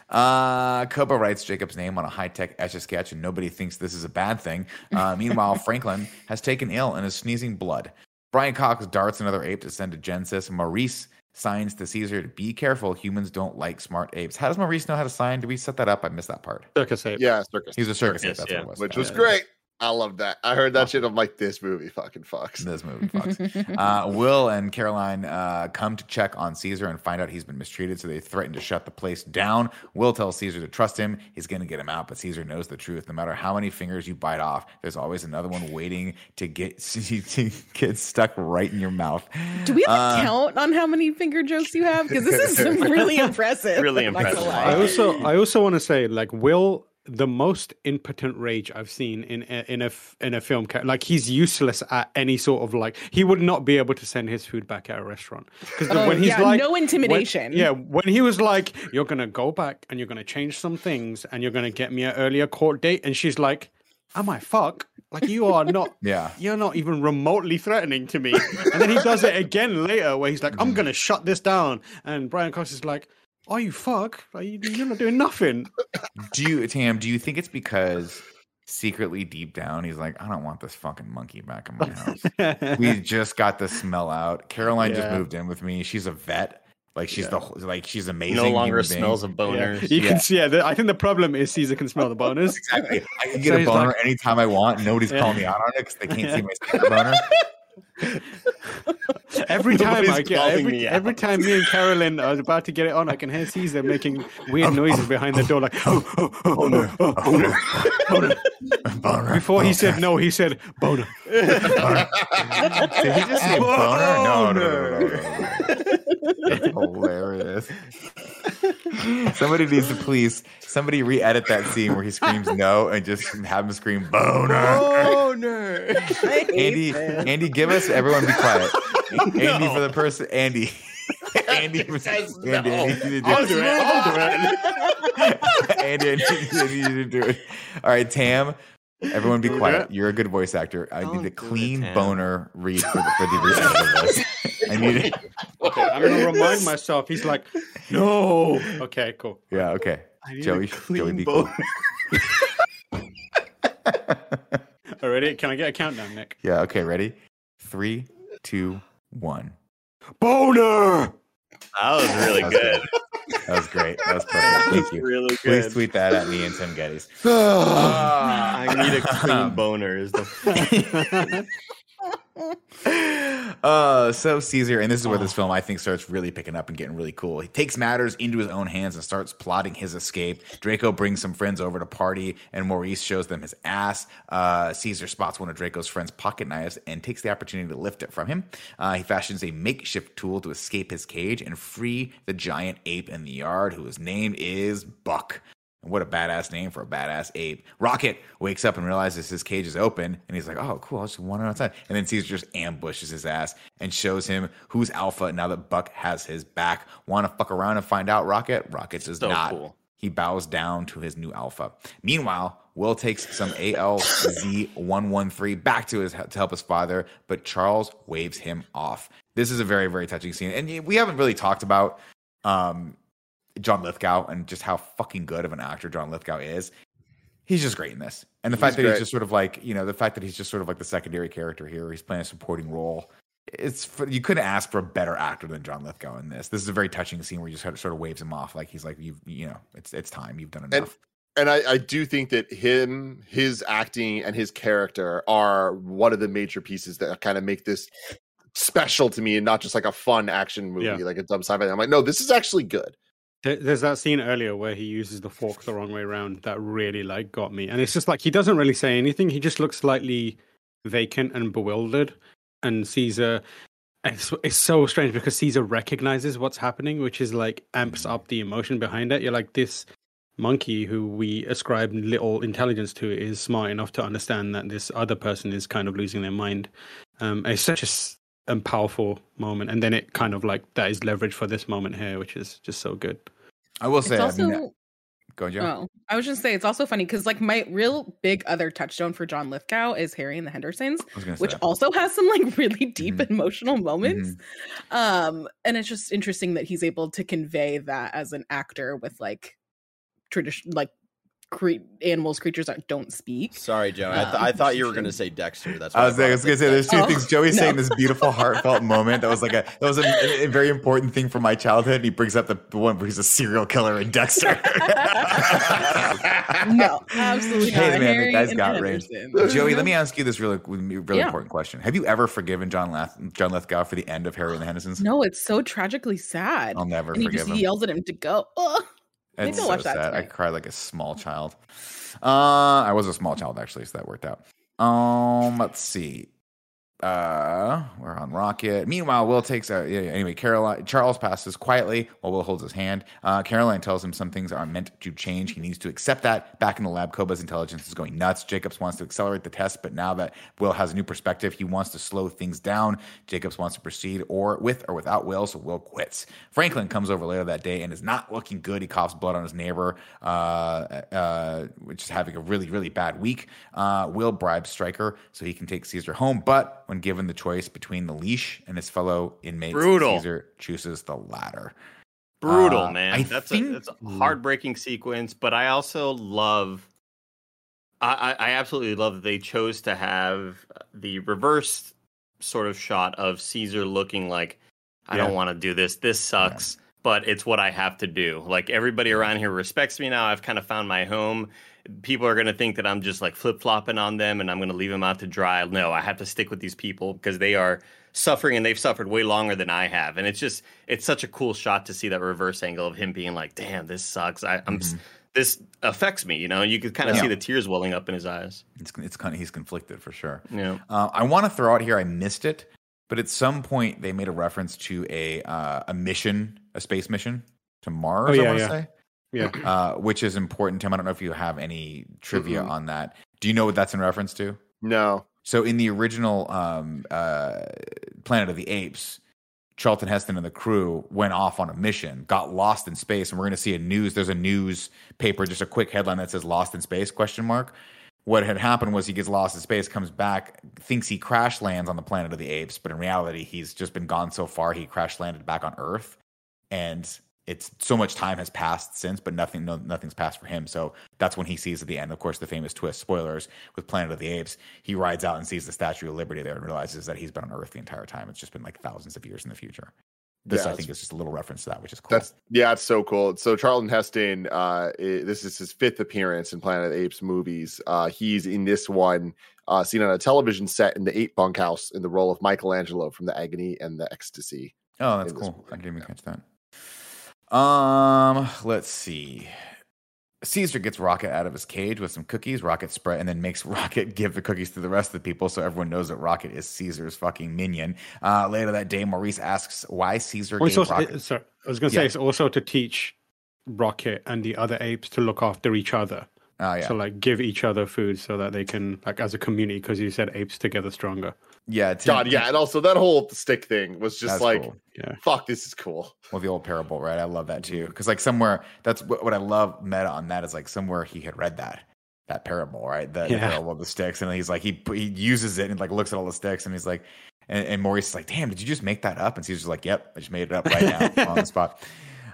Uh, Koba writes Jacob's name on a high tech etch a sketch, and nobody thinks this is a bad thing. Uh, meanwhile, Franklin has taken ill and is sneezing blood. Brian Cox darts another ape to send to Genesis. Maurice signs to Caesar to be careful. Humans don't like smart apes. How does Maurice know how to sign? Did we set that up? I missed that part. Circus ape. Yeah, Circus. He's a circus ape. That's yeah. what it was. which was great. I love that. I heard that shit. I'm like, this movie fucking fucks. This movie fucks. uh, Will and Caroline uh, come to check on Caesar and find out he's been mistreated, so they threaten to shut the place down. Will tells Caesar to trust him. He's going to get him out, but Caesar knows the truth. No matter how many fingers you bite off, there's always another one waiting to get to get stuck right in your mouth. Do we have a Uh, count on how many finger jokes you have? Because this is really impressive. Really I'm not gonna impressive. I also I also want to say like Will the most impotent rage I've seen in a, in a f- in a film like he's useless at any sort of like he would not be able to send his food back at a restaurant. Because Oh, when he's yeah, like no when- intimidation. yeah when he was like you're gonna go back and you're gonna change some things and you're gonna get me an earlier court date and she's like am I fuck? Like you are not Yeah. you're not even remotely threatening to me. And then he does it again later where he's like I'm mm. gonna shut this down. And Brian Cox is like are you fuck? Are you, you're not doing nothing. Do you, Tam? Do you think it's because secretly deep down he's like, I don't want this fucking monkey back in my house. we just got the smell out. Caroline just moved in with me. She's a vet. Like she's the like she's amazing. no longer smells of Yeah. You Yeah. can see. Yeah, the, I think the problem is Caesar can smell the bonus. Exactly. I can So get a boner like- anytime I want. Nobody's Yeah. calling me out on it because they can't see my boner. Every time I get every, me every time me and Caroline are about to get it on, I can hear Caesar making weird oh. noises behind the door, like oh, oh, oh, oh, oh, boner, oh, oh, boner. Boner. Before he said no, he said boner. Did he just say boner? No, no, no, no, no, no. It's hilarious. Somebody needs to please somebody re-edit that scene where he screams no and just have him scream boner. Boner. Andy, Andy, give us everyone be quiet. Andy for the person, Andy. Andy, says Andy, no. I need you to do I'll it. do it. I'll do it. Andy, I need, I need you to do it. All right, Tam. Everyone be Do quiet. You're a good voice actor. I Don't need a do it, clean boner read for the, for the re-edit of this. I need it. Okay, I'm gonna remind myself. He's like, no. Okay, cool. Yeah, okay. I need a Joey, Joey, clean be cool. boner. Already? Can I get a countdown, Nick? Yeah, okay, ready? Three, two, one. Boner. That was really That was good. That was great. That was perfect. Thank you. Really Please tweet that at me and Tim Gettys. Ah. I need a clean boner. Is the uh, so Caesar, and this is where this film I think starts really picking up and getting really cool. He takes matters into his own hands and starts plotting his escape. Draco brings some friends over to party, and Maurice shows them his ass. Uh, Caesar spots one of Draco's friends' pocket knives and takes the opportunity to lift it from him. Uh, he fashions a makeshift tool to escape his cage and free the giant ape in the yard, whose name is Buck. What a badass name for a badass ape. Rocket wakes up and realizes his cage is open, and he's like, "Oh, cool! I'll just wander outside." And then Caesar just ambushes his ass and shows him who's alpha now that Buck has his back. Want to fuck around and find out, Rocket? Rocket does So not. cool. He bows down to his new alpha. Meanwhile, Will takes some ALZ113 back to his to help his father, but Charles waves him off. This is a very very touching scene, and we haven't really talked about um, John Lithgow and just how fucking good of an actor John Lithgow is. He's just great in this, and the fact that great. he's just sort of like you know the fact that he's just sort of like the secondary character here. He's playing a supporting role. It's for, you couldn't ask for a better actor than John Lithgow in this. This is a very touching scene where he just sort of, sort of waves him off, like he's like you've you know it's it's time you've done enough. and I, I do think that him, his acting, and his character are one of the major pieces that kind of make this special to me, and not just like a fun action movie, Yeah. like a dumb sci-fi. I'm like, no, this is actually good. There- There's that scene earlier where he uses the fork the wrong way around that really like got me, and it's just like he doesn't really say anything. He just looks slightly vacant and bewildered, and Caesar. It's, it's so strange because Caesar recognizes what's happening, which is like amps up the emotion behind it. You're like this monkey who we ascribe little intelligence to is smart enough to understand that this other person is kind of losing their mind. Um, it's such a s- a powerful moment, and then it kind of like that is leverage for this moment here, which is just so good. I will say, It's I mean, also go on, Joe. Oh, I was just say it's also funny because like my real big other touchstone for John Lithgow is Harry and the Hendersons, I was gonna which say. also has some like really deep Mhm. emotional moments. Um, and it's just interesting that he's able to convey that as an actor with like tradition, like cre- animals, creatures that don't speak. Sorry, Joe. I, th- Um, I thought you were going to say Dexter. That's I was, I brought was gonna say there's two Oh, things. Joey's no. saying this beautiful, heartfelt moment that was like a that was a, a very important thing from my childhood. And he brings up the, the one where he's a serial killer in Dexter. no, absolutely Hey, not. man, the Harry guy's and got range. Joey, let me ask you this really, really Yeah. important question: Have you ever forgiven John Lath, John Lithgow for the end of Harry and the Hendersons? No, it's so tragically sad. I'll never and he forgive just him. he yells at him to go. Ugh. Maybe It's I'll so watch that sad. I cried like a small child. Uh, I was a small child actually, so that worked out. Um, let's see. Uh, we're on Rocket. Meanwhile, Will takes a yeah, yeah, anyway. Caroline Charles passes quietly while Will holds his hand. Uh, Caroline tells him some things aren't meant to change. He needs to accept that. Back in the lab, Koba's intelligence is going nuts. Jacobs wants to accelerate the test, but now that Will has a new perspective, he wants to slow things down. Jacobs wants to proceed or with or without Will, so Will quits. Franklin comes over later that day and is not looking good. He coughs blood on his neighbor, uh, uh, which is having a really, really bad week. Uh, Will bribes Stryker so he can take Caesar home, but when given the choice between the leash and his fellow inmates, Brutal. Caesar chooses the latter. brutal, Uh, man. I that's think- a that's a heartbreaking sequence, but I also love. I, I absolutely love that they chose to have the reverse sort of shot of Caesar looking like, I Yeah. don't want to do this. This sucks, but it's what I have to do. Like everybody around here respects me now. I've kind of found my home. People are going to think that I'm just like flip flopping on them and I'm going to leave them out to dry. No, I have to stick with these people because they are suffering and they've suffered way longer than I have. And it's just it's such a cool shot to see that reverse angle of him being like, "Damn, this sucks. I, I'm s this affects me." You know, you could kind of Yeah. see the tears welling up in his eyes. It's it's kind of he's conflicted for sure. Yeah. Uh, I want to throw out here. I missed it, but at some point they made a reference to a uh, a mission, a space mission to Mars. Oh, yeah, I want to yeah. say, Yeah. uh, which is important. Tim, I don't know if you have any trivia Mm-mm. on that. Do you know what that's in reference to? No. So in the original um, uh, Planet of the Apes, Charlton Heston and the crew went off on a mission, got lost in space, and we're going to see a news. There's a news paper, just a quick headline that says "Lost in Space?" question mark. What had happened was he gets lost in space, comes back, thinks he crash lands on the Planet of the Apes, but in reality, he's just been gone so far he crash landed back on Earth, and it's so much time has passed since, but nothing, no, nothing's passed for him. So that's when he sees at the end, of course, the famous twist. Spoilers with Planet of the Apes. He rides out and sees the Statue of Liberty there and realizes that he's been on Earth the entire time. It's just been like thousands of years in the future. This, Yeah, I think, is just a little reference to that, which is cool. That's yeah, it's so cool. So Charlton Heston, uh, this is his fifth appearance in Planet of the Apes movies. Uh, he's in this one, uh, seen on a television set in the Eight Bunkhouse in the role of Michelangelo from The Agony and the Ecstasy. oh, that's cool. I didn't even catch that. Um, let's see. Caesar gets Rocket out of his cage with some cookies. Rocket spread and then makes Rocket give the cookies to the rest of the people, so everyone knows that Rocket is Caesar's fucking minion. Uh, later that day, Maurice asks why Caesar Well, gave also, Rocket. it- sorry, I was going to say it's also to teach Rocket and the other apes to look after each other. Oh yeah, So like give each other food so that they can like as a community because you said apes together stronger. yeah. Tim- God, yeah, and also that whole stick thing was just That's like, cool. Yeah. fuck, this is cool. Well, the old parable, right? I love that too. Because like somewhere, that's what, what I love meta on that is like somewhere he had read that that parable, right? The, the Yeah. parable of the sticks, and he's like he he uses it and like looks at all the sticks, and he's like, and, and Maurice is like, damn, did you just make that up? And Caesar's like, yep, I just made it up right now on the spot.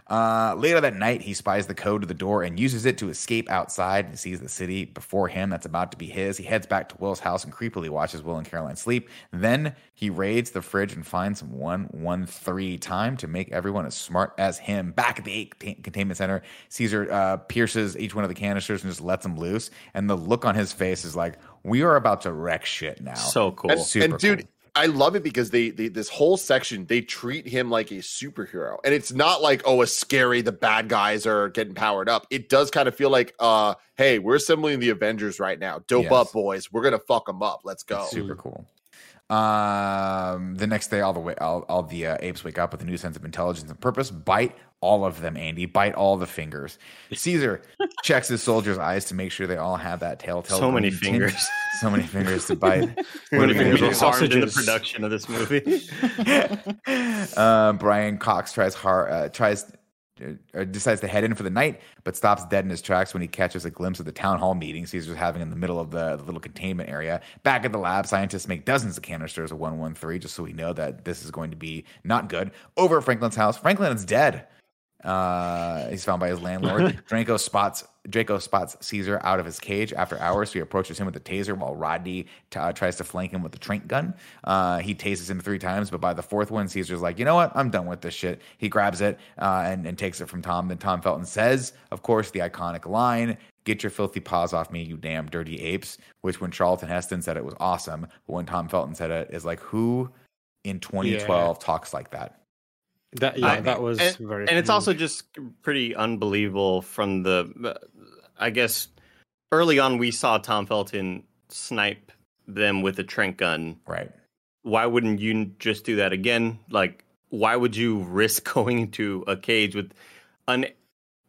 Uh, later that night, he spies the code to the door and uses it to escape outside and sees the city before him that's about to be his. He heads back to Will's house and creepily watches Will and Caroline sleep. Then he raids the fridge and finds some 113 time to make everyone as smart as him. Back at the eight containment center, Caesar uh, pierces each one of the canisters and just lets them loose. And the look on his face is like, we are about to wreck shit now. So cool. And, Super and dude, cool. I love it because they, they this whole section they treat him like a superhero, and it's not like oh, a scary the bad guys are getting powered up. It does kind of feel like uh, hey, we're assembling the Avengers right now. Dope Yes. up, boys. We're gonna fuck them up. Let's go. It's super cool. Um, the next day, all the way, all, all the uh, apes wake up with a new sense of intelligence and purpose. Bite all of them, Andy. Bite all the fingers. Caesar checks his soldiers' eyes to make sure they all have that telltale. So many green tint. fingers. so many fingers to bite. What are we fingers gonna were do? harmed in the production of this movie? uh, Brian Cox tries hard, uh, tries decides to head in for the night, but stops dead in his tracks when he catches a glimpse of the town hall meeting Caesar's having in the middle of the, the little containment area. Back at the lab, scientists make dozens of canisters of 113 just so we know that this is going to be not good. Over at Franklin's house, Franklin is dead. Uh, he's found by his landlord. Dranko spots Draco spots Caesar out of his cage after hours. So he approaches him with a taser while Rodney t- uh, tries to flank him with the trank gun. Uh, he tases him three times, but by the fourth one, Caesar's like, you know what? I'm done with this shit. He grabs it uh, and, and takes it from Tom. Then Tom Felton says, of course, the iconic line. Get your filthy paws off me, you damn dirty apes. Which, when Charlton Heston said it was awesome, but when Tom Felton said it, is like, who in 2012 talks like that? That yeah, I- that was and, very. and it's also just pretty unbelievable from the i guess early on we saw tom felton snipe them with a trank gun Right. why wouldn't you just do that again like why would you risk going into a cage with an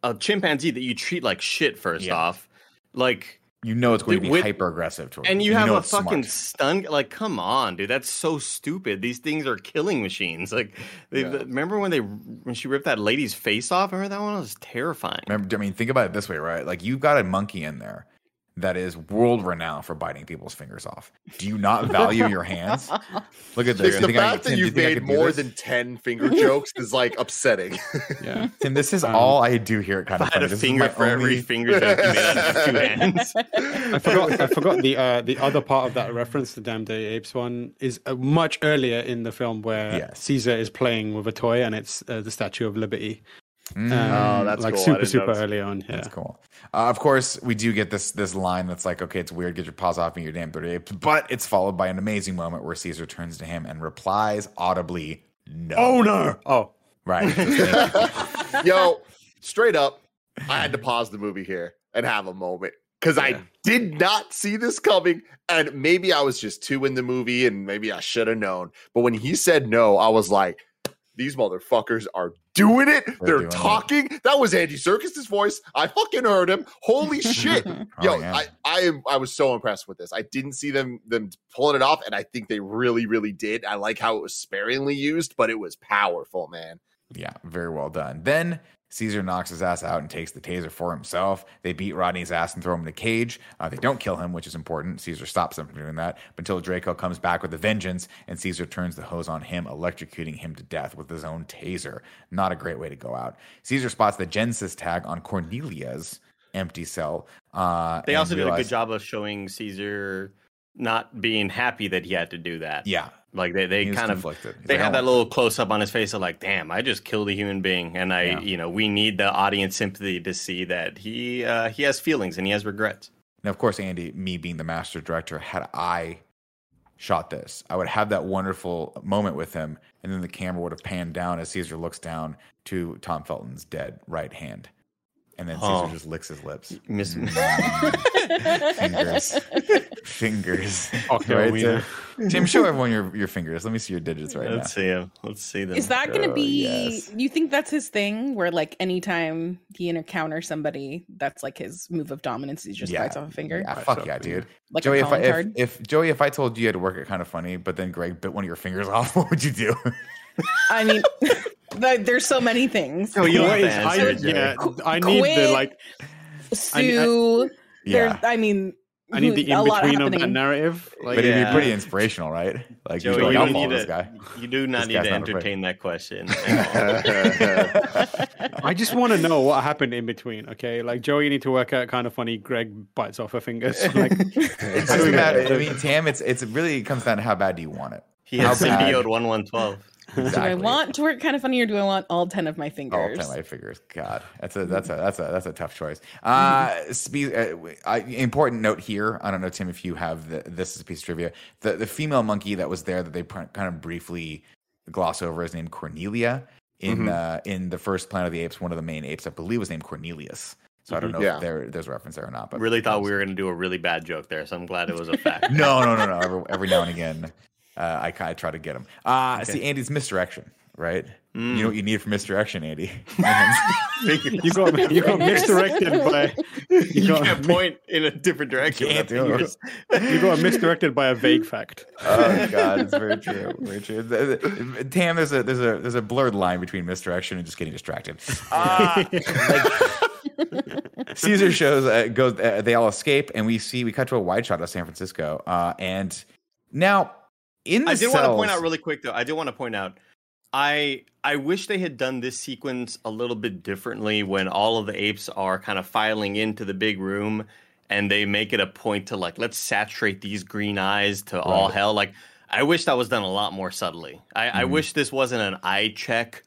a chimpanzee that you treat like shit first Yeah. off like You know it's going to be With- hyper aggressive towards and you. have a fucking smart. stun like come on dude that's so stupid. These things are killing machines. Like they, Yeah. remember when they when she ripped that lady's face off? Remember that one? It was terrifying. Remember, I mean, think about it this way, right? Like you've got a monkey in there that is world renowned for biting people's fingers off. Do you not value your hands? Look at this. It's You the think I- fact that Tim, do you you've think made more this? than ten finger jokes is like upsetting. yeah. Tim. This is Um, all I do here. At kind of I had a This finger my for every finger joke you made out of two hands. I forgot. I forgot the uh, the other part of that reference, the Damn Day Apes one, is uh, much earlier in the film where Yes. Caesar is playing with a toy and it's uh, the Statue of Liberty. Um, Oh, that's like cool. Super super notice. early on. Yeah. That's cool. Uh, of course, we do get this this line that's like, okay, it's weird, get your paws off me, you damn dirty ape. But it's followed by an amazing moment where Caesar turns to him and replies audibly, "No." Oh no! Oh, Right. Yo, straight up, I had to pause the movie here and have a moment because I did not see this coming. And maybe I was just too in the movie and maybe I should have known. But when he said no, I was like, these motherfuckers are doing it. They're, doing it. talking. That was Andy Serkis's voice. I fucking heard him. Holy shit. Oh, Yo, Oh, yeah. I, I am I was so impressed with this. I didn't see them them pulling it off, and I think they really, really did. I like how it was sparingly used, but it was powerful, man. Yeah, very well done. Then Caesar knocks his ass out and takes the taser for himself. They beat Rodney's ass and throw him in a cage. Uh, they don't kill him, which is important. Caesar stops them from doing that until Draco comes back with a vengeance, and Caesar turns the hose on him, electrocuting him to death with his own taser. Not a great way to go out. Caesar spots the Genesis tag on Cornelia's empty cell. Uh, They also did a good job of showing Caesar not being happy that he had to do that. Yeah, Like they, they kind of. They had that little close up on his face of like, damn, I just killed a human being, and I, Yeah. you know, we need the audience sympathy to see that he uh, he has feelings and he has regrets. Now, of course, Andy, me being the master director, had I shot this, I would have that wonderful moment with him, and then the camera would have panned down as Caesar looks down to Tom Felton's dead right hand. And then Caesar Oh. just licks his lips. Miss- fingers. fingers. Okay, Right wiener. there. Tim, show everyone your, your fingers. Let me see your digits right now. Let's see him. Let's see them. Is that going to Oh, be? yes. You think that's his thing? Where like anytime he encounters somebody, that's like his move of dominance. He just Yeah. bites off a finger. Yeah, fuck yeah, dude. like Joey, a if, I, if, card. if Joey, if I told you you had to work it kind of funny, but then Greg bit one of your fingers off, what would you do? I mean, like, there's so many things. Oh, you What don't I, to answer, Joey. yeah, I need the like. Sue. Yeah. I mean, I need the in between of that narrative. Like, But it'd be pretty inspirational, right? Like, Joey, like, you, don't need this to, guy. you do not This need to entertain that question. I just want to know what happened in between. Okay, like Joey, you need to work out kind of funny. Greg bites off her fingers. Like, It's just a matter. I mean, Tam, it's it's really comes down to how bad do you want it. he has How bad? symbiote one one twelve. Do I want to work kind of funny or do I want all 10 of my fingers? ten of my fingers. God, that's a that's a that's a that's a tough choice. Uh, spe- uh I, important note here. I don't know, Tim, if you have the, this is a piece of trivia. The the female monkey that was there that they pr- kind of briefly gloss over is named Cornelia. In uh, in the first Planet of the Apes, one of the main apes, I believe, was named Cornelius. So I don't know Yeah. if there there's a reference there or not. But Really thought we were going to do a really bad joke there, so I'm glad it was a fact. no, no, no, no. Every, every now and again, uh, I, I try to get him. Uh, See, Andy's misdirection, right? You know what you need for misdirection, Andy? you go, you got misdirected by you you got, can't point in a different direction. Can't with your do it. fingers. you go misdirected by a vague fact. oh God, it's very true. Very true. The- the- Tam, there's a there's a there's a blurred line between misdirection and just getting distracted. Uh, like, Caesar shows uh, goes. Uh, they all escape, and we see we cut to a wide shot of San Francisco. Uh, and now in the I did want to point out really quick though. I did want to point out. I I wish they had done this sequence a little bit differently when all of the apes are kind of filing into the big room and they make it a point to like let's saturate these green eyes to all hell. Like I wish that was done a lot more subtly. I, I Mhm. wish this wasn't an eye check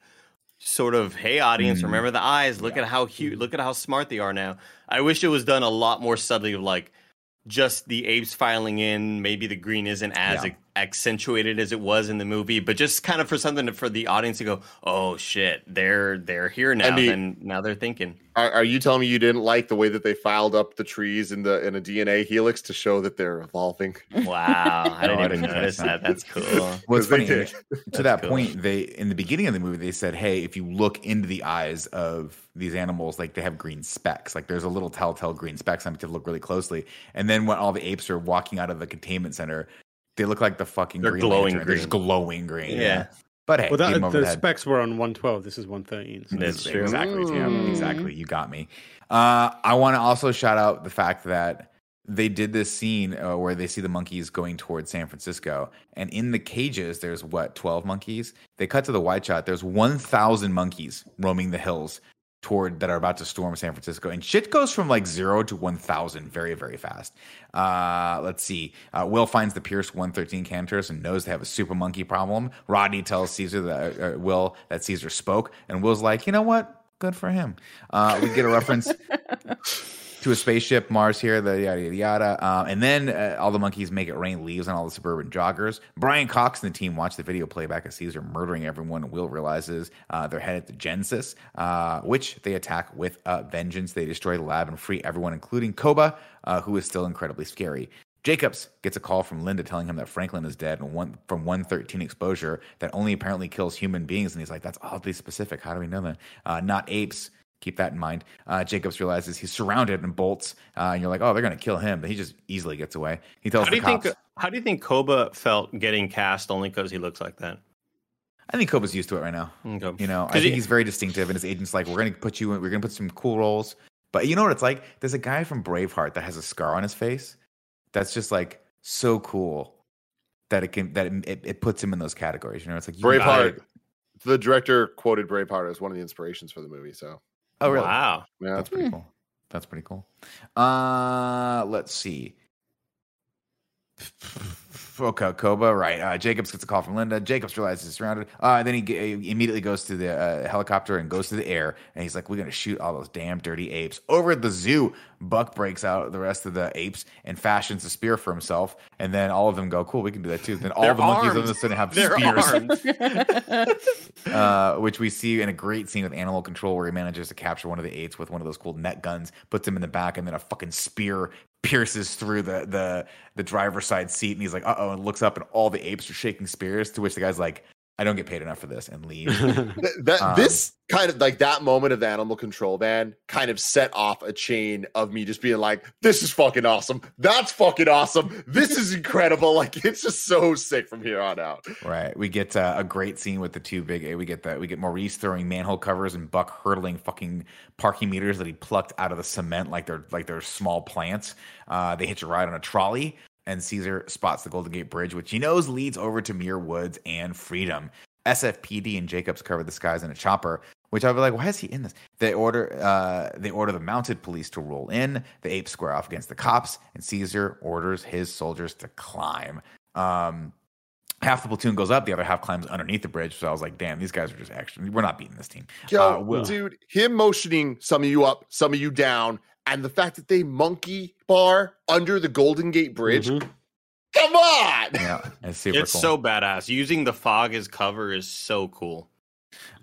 sort of hey audience Mhm. remember the eyes look at how huge look at how smart they are now i wish it was done a lot more subtly of like just the apes filing in maybe the green isn't as Yeah. Ac- accentuated as it was in the movie but just kind of for something to, for the audience to go oh shit they're they're here now Andy- and now they're thinking Are, are you telling me you didn't like the way that they filed up the trees in the in a DNA helix to show that they're evolving? wow i No, didn't even notice that that. that's cool What's 'Cause they funny to That's that cool. point, they in the beginning of the movie they said, "Hey, if you look into the eyes of these animals, like they have green specks. Like there's a little telltale green specks. I have to look really closely." And then when all the apes are walking out of the containment center, they look like the fucking They're green glowing Lantern. They're just glowing green. Yeah. But hey, Well, that, the the head. specks were on 112. This is 113. So That's true. Exactly, Tam. Mm. Exactly. You got me. Uh, I want to also shout out the fact that they did this scene uh, where they see the monkeys going towards San Francisco, and in the cages, there's what twelve monkeys. They cut to the wide shot. There's one thousand monkeys roaming the hills toward that are about to storm San Francisco, and shit goes from like zero to one thousand very, very fast. Uh, let's see. Uh, Will finds the Pierce 113 canters and knows they have a super monkey problem. Rodney tells Caesar that uh, uh, Will that Caesar spoke, and Will's like, you know what? good for him. Uh, we get a reference to a spaceship, Mars here, the yada yada yada. Um, and then uh, all the monkeys make it rain leaves on all the suburban joggers. Brian Cox and the team watch the video playback of Caesar murdering everyone. Will realizes uh, they're headed to Genesis, uh, which they attack with vengeance. They destroy the lab and free everyone, including Koba, uh, who is still incredibly scary. Jacobs gets a call from Linda telling him that Franklin is dead and one, from 113 exposure that only apparently kills human beings. And he's like, that's oddly specific. How do we know that? Uh, not apes. Keep that in mind. Uh, Jacobs realizes he's surrounded and bolts, uh, and you're like, oh, they're going to kill him. But he just easily gets away. He tells How do the you cops. think? How do you think Koba felt getting cast only because he looks like that? I think Koba's used to it right now. Okay. You know, I think he- he's very distinctive, and his agent's like, we're going to put you in, we're going to put some cool roles. But you know what it's like? There's a guy from Braveheart that has a scar on his face that's just like so cool that it can that it, it, it puts him in those categories. You know, it's like Braveheart. The director quoted Braveheart as one of the inspirations for the movie. So Oh, really? Wow. yeah, That's pretty cool. That's pretty cool. Uh, let's see. Okay, Koba, right. Uh, Jacobs gets a call from Linda. Jacobs realizes he's surrounded. Uh, then he, g- he immediately goes to the uh, helicopter and goes to the air. And he's like, We're going to shoot all those damn dirty apes. Over at the zoo, Buck breaks out the rest of the apes and fashions a spear for himself. And then all of them go, Cool, we can do that too. Then all They're the monkeys all armed. of a sudden have They're spears uh, which we see in a great scene with Animal Control, where he manages to capture one of the apes with one of those cool net guns, puts him in the back, and then a fucking spear pierces through the the the driver's side seat, and he's like, "Uh oh," and looks up, and all the apes are shaking spears. To which the guy's like, "I don't get paid enough for this," and leave. Th- that Um, this kind of like that moment of the animal control van kind of set off a chain of me just being like, "This is fucking awesome. That's fucking awesome. This is incredible." Like it's just so sick from here on out. Right. We get uh, a great scene with the two big. We get that. We get Maurice throwing manhole covers and Buck hurdling fucking parking meters that he plucked out of the cement like they're like they're small plants. Uh, they hitch a ride on a trolley, and Caesar spots the Golden Gate Bridge, which he knows leads over to Muir Woods and Freedom. SFPD and Jacobs cover the skies in a chopper. Which I'll be like, why is he in this? They order, uh, they order the mounted police to roll in. The apes square off against the cops, and Caesar orders his soldiers to climb. Um, half the platoon goes up, the other half climbs underneath the bridge. So I was like, damn, these guys are just actually, we're not beating this team. Yo, Uh, Will. dude, him motioning some of you up, some of you down, and the fact that they monkey bar under the Golden Gate Bridge. Mhm. Come on. Yeah, it's super It's cool. so badass. Using the fog as cover is so cool.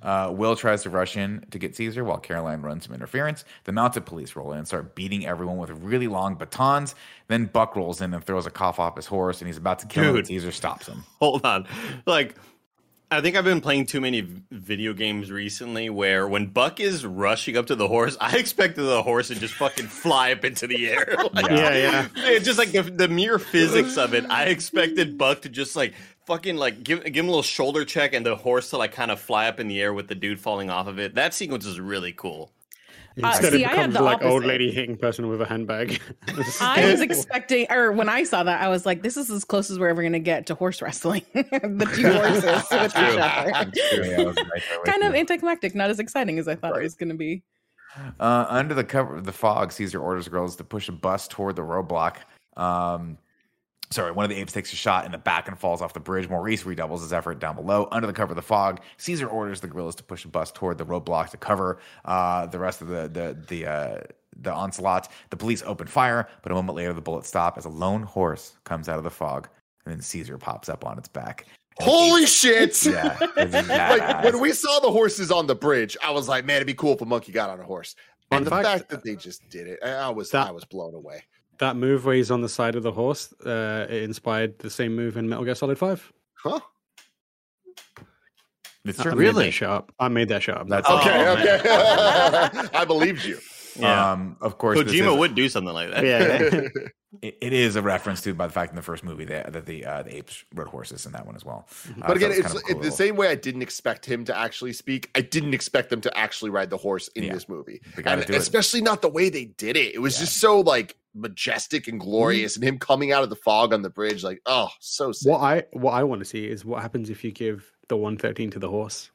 Uh, Will tries to rush in to get Caesar while Caroline runs some interference. The mounted police roll in and start beating everyone with really long batons. Then Buck rolls in and throws a cough off his horse, and he's about to kill. Dude. and Caesar stops him. Hold on. Like, I think I've been playing too many video games recently where when Buck is rushing up to the horse, I expected the horse to just fucking fly up into the air. Like, Yeah, yeah. It's just like the, the mere physics of it. I expected Buck to just like fucking like give give him a little shoulder check and the horse to like kind of fly up in the air with the dude falling off of it. That sequence is really cool. Instead, see, it I had becomes the like old lady hitting person with a handbag. I was expecting, or when I saw that, I was like, "This is as close as we're ever going to get to horse wrestling." the two horses with each other. Yeah, right kind of anticlimactic, not as exciting as I thought it was going to be. Uh, under the cover of the fog, Caesar orders girls to push a bus toward the roadblock. Um, sorry, one of the apes takes a shot in the back and falls off the bridge. Maurice redoubles his effort down below. Under the cover of the fog, Caesar orders the gorillas to push a bus toward the roadblock to cover uh, the rest of the the the uh, the onslaught. The police open fire, but a moment later, the bullets stop as a lone horse comes out of the fog, and then Caesar pops up on its back. Holy apes- shit. Yeah, like when we saw the horses on the bridge, I was like, man, it'd be cool if a monkey got on a horse. Fun And the fact- fact that they just did it, I I was That- I was blown away. That move where he's on the side of the horse, uh, it inspired the same move in Metal Gear Solid 5. Huh? It's I true. made Really? that shit up. I made that shit up. That's Okay, man. okay. I believed you. Yeah. Um, of course, this Kojima is- would do something like that. yeah. it, it is a reference to by the fact in the first movie that, that the uh, the apes rode horses in that one as well. Uh, But again, so it's, kind of it's cool. the same way I didn't expect him to actually speak. I didn't expect them to actually ride the horse in Yeah. this movie, and do it. especially not the way they did it. It was Yeah. just so like majestic and glorious, and him coming out of the fog on the bridge, like oh, so sick. what I what I want to see is what happens if you give the 113 to the horse.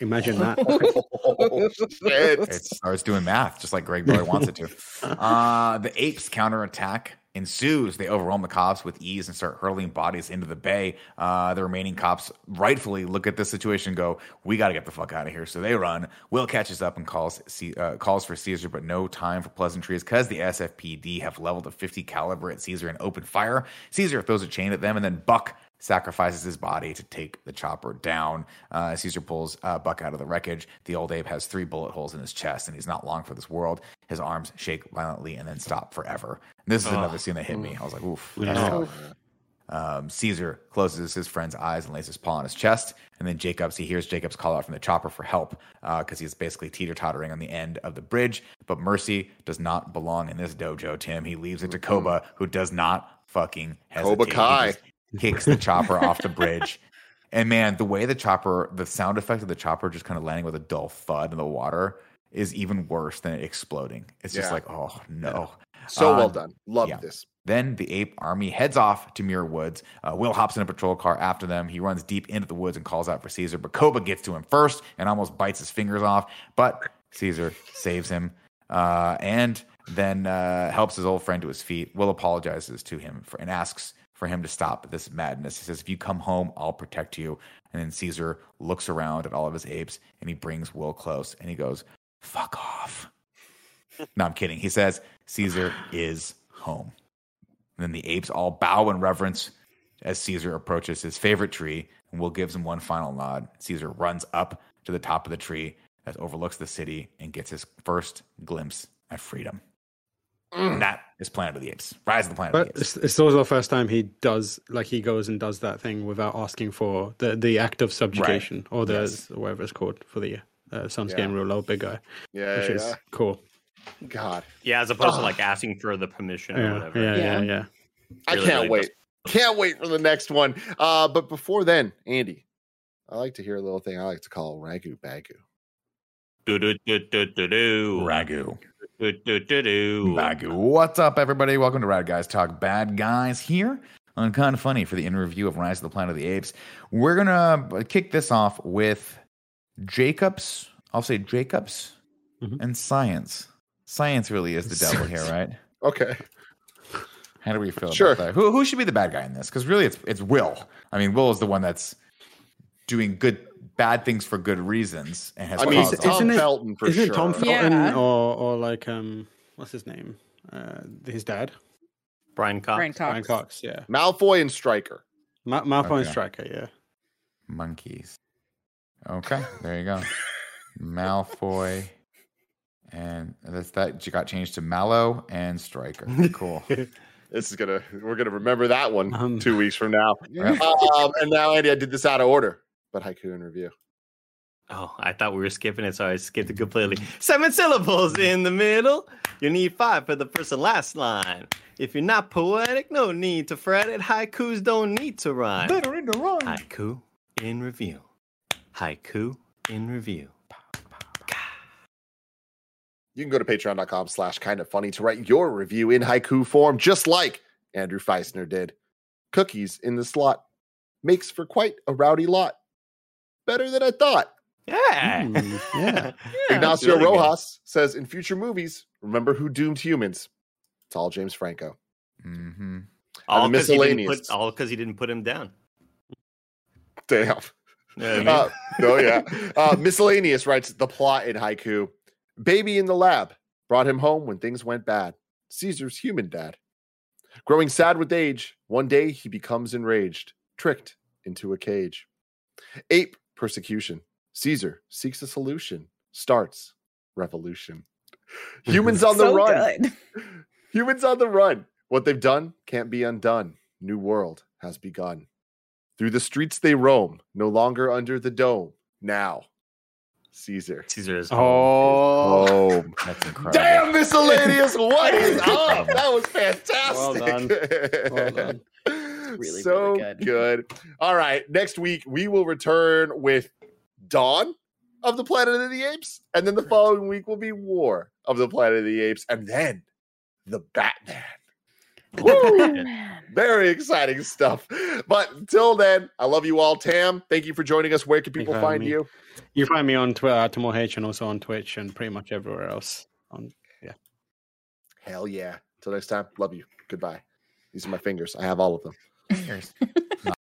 Imagine that. oh, shit. It starts doing math just like Greg Boy wants it to. Uh, the apes counterattack ensues. They overwhelm the cops with ease and start hurling bodies into the bay. Uh, the remaining cops rightfully look at this situation go, "We got to get the fuck out of here." So they run. Will catches up and calls uh, calls for Caesar, but no time for pleasantries because the SFPD have leveled a 50 caliber at Caesar and open fire. Caesar throws a chain at them, and then Buck sacrifices his body to take the chopper down. Uh, Caesar pulls uh, Buck out of the wreckage. The old ape has three bullet holes in his chest, and he's not long for this world. His arms shake violently and then stop forever. And this is another scene that hit me. I was like, oof. that's Yeah. tough. Um, Caesar closes his friend's eyes and lays his paw on his chest. And then Jacobs, he hears Jacobs call out from the chopper for help because he's basically teeter tottering on the end of the bridge. But Mercy does not belong in this dojo, Tim. He leaves it to Koba, who does not fucking hesitate. Cobra He Kai. Kicks the chopper off the bridge. And man, the way the chopper, the sound effect of the chopper just kind of landing with a dull thud in the water is even worse than it exploding. It's just like, oh no. So well Um, done. Love yeah. this. Then the ape army heads off to Muir Woods. Uh, Will hops in a patrol car after them. He runs deep into the woods and calls out for Caesar, but Koba gets to him first and almost bites his fingers off. But Caesar saves him uh, and then uh, helps his old friend to his feet. Will apologizes to him for, and asks for him to stop this madness. He says, If you come home, I'll protect you. And then Caesar looks around at all of his apes and he brings Will close and he goes, Fuck off. no, I'm kidding. He says, Caesar is home. And then the apes all bow in reverence as Caesar approaches his favorite tree, and Will gives him one final nod. Caesar runs up to the top of the tree that overlooks the city and gets his first glimpse at freedom. And that is Planet of the Apes. Rise of the Planet But of the Apes. it's, it's also the first time he does like he goes and does that thing without asking for the the act of subjugation or the Yes. whatever it's called for the uh, sun's Yeah. getting real low, big guy, Yeah, which is cool. God, Yeah, as opposed to like asking for the permission or whatever. yeah, yeah, Yeah. yeah. I Really, can't really wait. Can't wait for the next one. Uh, but before then, Andy, I like to hear a little thing I like to call ragu bagu. Do do do do do do. Ragu. Do do do do. Bagu. What's up, everybody? Welcome to Rad Guys Talk Bad Guys here on Kind of Funny for the interview of Rise of the Planet of the Apes. We're gonna kick this off with Jacobs. I'll say Jacobs Mhm. and science. Science really is the devil here, right? Okay. How do we feel Sure. about that? Who who should be the bad guy in this? Because really, it's it's Will. I mean, Will is the one that's doing good bad things for good reasons and has I mean, caused all Tom Isn't it- Felton for Isn't sure. it Tom Felton Yeah. or or like um what's his name? Uh, his dad, Brian Cox. Brian Cox. Brian Cox. Yeah, Malfoy and Stryker. Ma- Malfoy and Okay. Stryker. Yeah. monkeys. Okay, there you go. Malfoy, and that's that got changed to Mallow and Striker. Cool. This is gonna we're gonna remember that one Um, two weeks from now. Yeah. um, and now, Andy, I did this out of order, but haiku in review. Oh, I thought we were skipping it, so I skipped it completely. Seven syllables mm. in the middle. You need five for the first and last line. If you're not poetic, no need to fret it. Haikus don't need to rhyme. Better in the run. Haiku in review. Haiku in review. You can go to patreon.com slash kind of funny to write your review in haiku form, just like Andrew Feisner did. Cookies in the slot makes for quite a rowdy lot. Better than I thought. Yeah. Mm, yeah. Yeah, Ignacio really good. Rojas says in future movies, remember who doomed humans. It's all James Franco. Mm-hmm. All the because he, didn't miscellaneous. put- all 'cause he didn't put him down. Damn. You know I mean? Uh, oh yeah. Uh, miscellaneous writes the plot in haiku. Baby in the lab brought him home when things went bad. Caesar's human dad. Growing sad with age, one day he becomes enraged, tricked into a cage. Ape persecution. Caesar seeks a solution. Starts revolution. Humans on the so run. good. Humans on the run. What they've done can't be undone. New world has begun. Through the streets they roam, no longer under the dome. Now, Caesar. Caesar is Oh, Home. That's incredible. Damn, miscellaneous. What is up? That was Well fantastic. Well done. Really, so really good. good. All right. Next week, we will return with Dawn of the Planet of the Apes. And then the following week will be War of the Planet of the Apes. And then the Batman. Woo! Very exciting stuff. But until then, I love you all. Tam, thank you for joining us. Where can people you find me. you? you find me on Twitter, at uh, Tamoor H, and also on Twitch, and pretty much everywhere else. On yeah. Hell yeah. Until next time, love you. Goodbye. These are my fingers. I have all of them. Cheers.